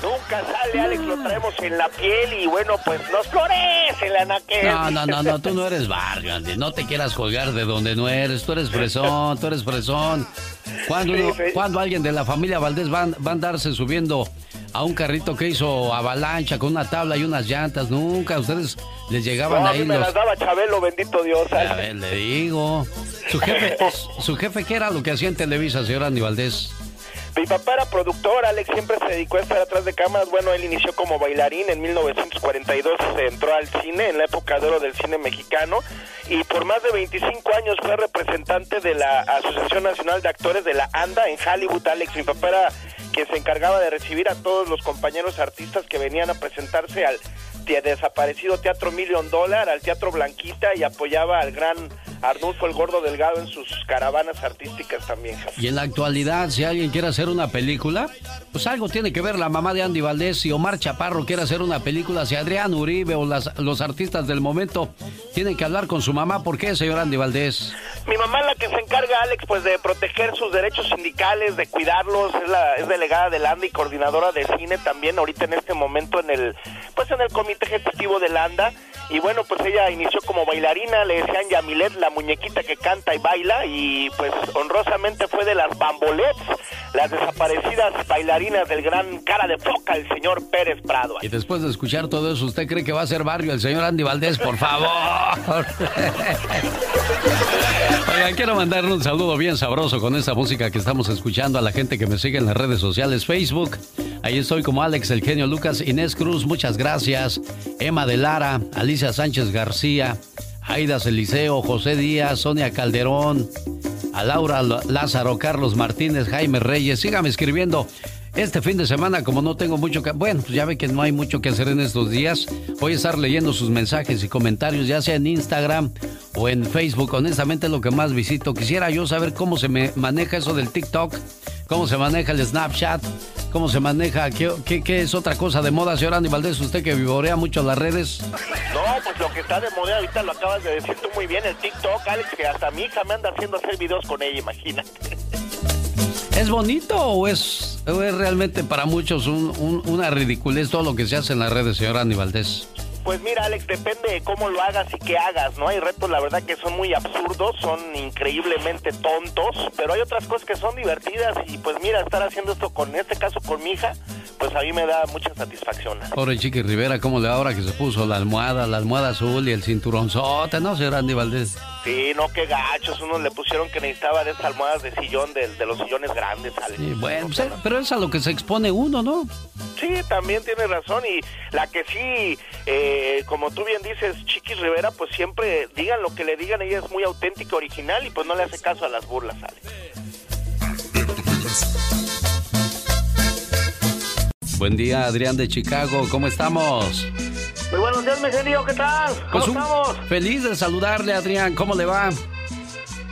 Nunca sale, Alex, lo traemos en la piel y bueno, pues nos florece la naquel. No, no, no, no, tú no eres Andy. No te quieras colgar de donde no eres. Tú eres fresón, tú eres fresón. ¿Cuándo, Sí, uno- sí. cuándo alguien de la familia Valdés va, va a andarse subiendo a un carrito que hizo avalancha con una tabla y unas llantas? Nunca. Ustedes les llegaban No, a ahí mí me los... las daba Chabelo, bendito Dios. A ver, le digo. Su jefe, su jefe, ¿qué era lo que hacía en Televisa, señor Andy Valdés? Mi papá era productor, Alex siempre se dedicó a estar atrás de cámaras. Bueno, él inició como bailarín en 1942, se entró al cine en la época de oro del cine mexicano y por más de 25 años fue representante de la Asociación Nacional de Actores de la ANDA en Hollywood, Alex. Mi papá era quien se encargaba de recibir a todos los compañeros artistas que venían a presentarse al desaparecido Teatro Million Dollar, al Teatro Blanquita y apoyaba al gran Arnulfo el Gordo Delgado en sus caravanas artísticas también. Y en la actualidad, si alguien quiere hacer una película, pues algo tiene que ver la mamá de Andy Valdés. Si Omar Chaparro quiere hacer una película, si Adrián Uribe o las- los artistas del momento tienen que hablar con su mamá. ¿Por qué, señor Andy Valdés? Mi mamá es la que se encarga, Alex, pues de proteger sus derechos sindicales, de cuidarlos, es, la, es delegada del ANDA y coordinadora de cine también, ahorita en este momento en el, pues en el comité ejecutivo del ANDA. Y bueno, pues ella inició como bailarina, le decían Yamilet, la muñequita que canta y baila, y pues honrosamente fue de las bambolets, las desaparecidas bailarinas del gran cara de foca, el señor Pérez Prado. Y después de escuchar todo eso, ¿usted cree que va a ser barrio el señor Andy Valdés? Por favor. Oigan, quiero mandarle un saludo bien sabroso con esta música que estamos escuchando a la gente que me sigue en las redes sociales, Facebook. Ahí estoy como Alex El Genio Lucas, Inés Cruz, muchas gracias. Emma de Lara, Alicia Sánchez García, Aida Celiceo, José Díaz, Sonia Calderón, a Laura Lázaro, Carlos Martínez, Jaime Reyes. Sígame escribiendo. Este fin de semana, como no tengo mucho que... Bueno, pues ya ve que no hay mucho que hacer en estos días. Voy a estar leyendo sus mensajes y comentarios, ya sea en Instagram o en Facebook. Honestamente, es lo que más visito. Quisiera yo saber cómo se me maneja eso del TikTok, cómo se maneja el Snapchat, cómo se maneja... ¿Qué, qué, qué es otra cosa de moda, señor Andy Valdés? Usted que vivorea mucho las redes. No, pues lo que está de moda ahorita lo acabas de decir tú muy bien, el TikTok, Alex, que hasta mi hija me anda haciendo hacer videos con ella, imagínate. ¿Es bonito o es, o es realmente para muchos un- un- una ridiculez todo lo que se hace en las redes, señor Andy Valdés? Pues mira, Alex, depende de cómo lo hagas y qué hagas, ¿no? Hay retos, la verdad, que son muy absurdos, son increíblemente tontos, pero hay otras cosas que son divertidas y pues mira, estar haciendo esto con, en este caso con mi hija, pues a mí me da mucha satisfacción. Pobre Chiqui Rivera, ¿cómo le va ahora que se puso la almohada, la almohada azul y el cinturonzote, no, señor Andy Valdés? Sí, no, qué gachos, unos le pusieron que necesitaba de esas almohadas de sillón, de, de los sillones grandes, Alex. Sí, bueno, pues, pero es a lo que se expone uno, ¿no? Sí, también tiene razón y la que sí, eh, como tú bien dices, Chiquis Rivera, pues siempre digan lo que le digan, ella es muy auténtica, original y pues no le hace caso a las burlas, Alex. Buen día, Adrián de Chicago. ¿Cómo estamos? Muy buenos días, mi genio. ¿Qué tal? ¿Cómo Pues estamos? Feliz de saludarle, Adrián. ¿Cómo le va?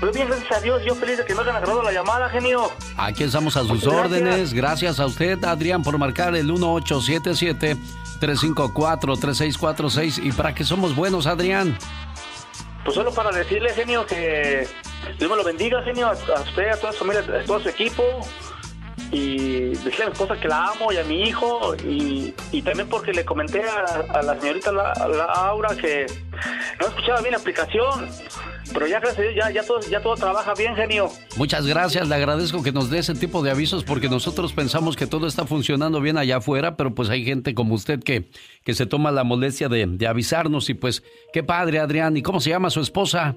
Pues bien, gracias a Dios. Yo feliz de que me hayan agarrado la llamada, genio. Aquí estamos a sus gracias. órdenes. Gracias a usted, Adrián, por marcar el 1877-354-3646. ¿Y para qué somos buenos, Adrián? Pues solo para decirle, genio, que Dios me lo bendiga, genio, a usted, a toda su familia, a todo su equipo. Y decirle a mi esposa que la amo y a mi hijo. Y, y también porque le comenté a, a la señorita La- Laura que no escuchaba bien la aplicación. Pero ya, gracias a Dios, ya, ya, todo, ya todo trabaja bien, genio. Muchas gracias, le agradezco que nos dé ese tipo de avisos porque nosotros pensamos que todo está funcionando bien allá afuera, pero pues hay gente como usted que, que se toma la molestia de, de avisarnos y pues qué padre, Adrián. ¿Y cómo se llama su esposa?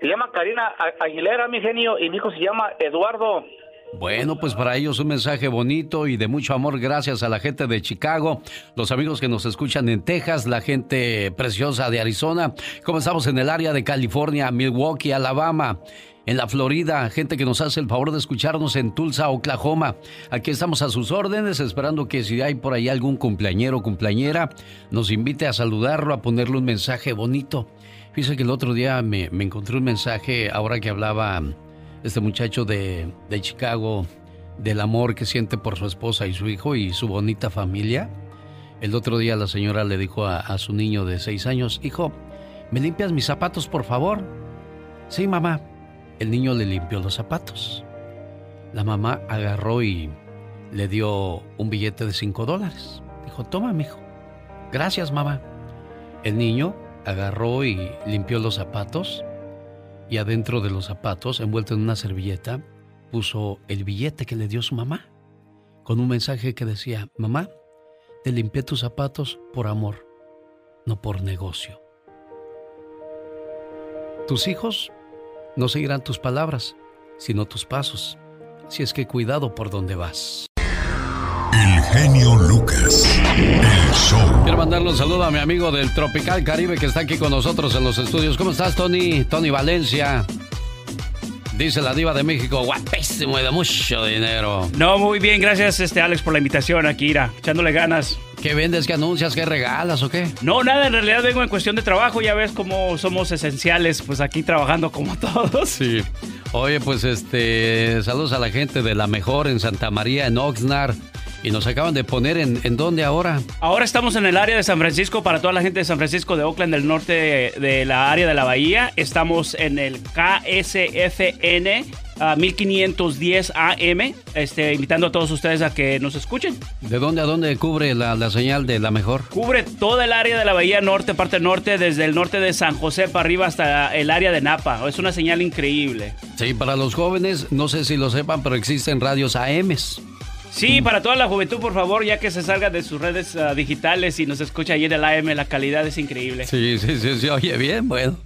Se llama Karina Aguilera, mi genio, y mi hijo se llama Eduardo. Bueno, pues para ellos un mensaje bonito y de mucho amor gracias a la gente de Chicago, los amigos que nos escuchan en Texas, la gente preciosa de Arizona, como estamos en el área de California, Milwaukee, Alabama, en la Florida, gente que nos hace el favor de escucharnos en Tulsa, Oklahoma. Aquí estamos a sus órdenes, esperando que si hay por ahí algún cumpleañero o cumpleañera, nos invite a saludarlo, a ponerle un mensaje bonito. Fíjese que el otro día me, me encontré un mensaje, ahora que hablaba este muchacho de, de Chicago, del amor que siente por su esposa y su hijo y su bonita familia. El otro día la señora le dijo a, su niño de seis años, hijo, ¿me limpias mis zapatos, por favor? Sí, mamá. El niño le limpió los zapatos. La mamá agarró y le dio un billete de cinco dólares. Dijo, toma, mijo. Gracias, mamá. El niño agarró y limpió los zapatos y adentro de los zapatos, envuelto en una servilleta, puso el billete que le dio su mamá, con un mensaje que decía, mamá, te limpié tus zapatos por amor, no por negocio. Tus hijos no seguirán tus palabras, sino tus pasos, si es que cuidado por donde vas. El genio Lucas. El show. Quiero mandarle un saludo a mi amigo del Tropical Caribe que está aquí con nosotros en los estudios. ¿Cómo estás, Tony? Tony Valencia. Dice la diva de México, guapísimo y de mucho dinero. No, muy bien, gracias este Alex por la invitación aquí, Ira, echándole ganas. ¿Qué vendes, qué anuncias, qué regalas o qué? No, nada, en realidad vengo en cuestión de trabajo, ya ves cómo somos esenciales, pues aquí trabajando como todos. Sí. Oye, pues este, saludos a la gente de La Mejor en Santa María, en Oxnard. Y nos acaban de poner en, ¿en dónde ahora? Ahora estamos en el área de San Francisco, para toda la gente de San Francisco, de Oakland, del norte de, de la área de la bahía. Estamos en el KSFN ah, 1510 AM, este, invitando a todos ustedes a que nos escuchen. ¿De dónde a dónde cubre la, la señal de La Mejor? Cubre toda el área de la bahía norte, parte norte, desde el norte de San José para arriba hasta el área de Napa. Es una señal increíble. Sí, para los jóvenes, no sé si lo sepan, pero existen radios AMs. Sí, para toda la juventud, por favor, ya que se salga de sus redes ah, digitales y nos escucha ahí en el AM, la calidad es increíble. Sí, sí, sí, sí, oye, bien, bueno.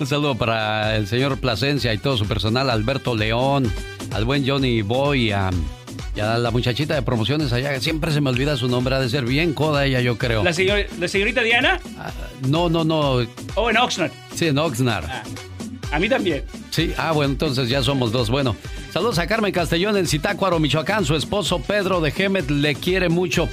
Un saludo para el señor Plasencia y todo su personal, Alberto León, al buen Johnny Boy, a, y a la muchachita de promociones allá, siempre se me olvida su nombre, ha de ser bien coda ella, yo creo. ¿La, señor- la señorita Diana? No, no, no. Oh, en Oxnard. Sí, en Oxnard. A mí también. Sí, ah, bueno, entonces ya somos dos. Bueno, saludos a Carmen Castellón en Zitácuaro, Michoacán. Su esposo Pedro de Gemet le quiere mucho.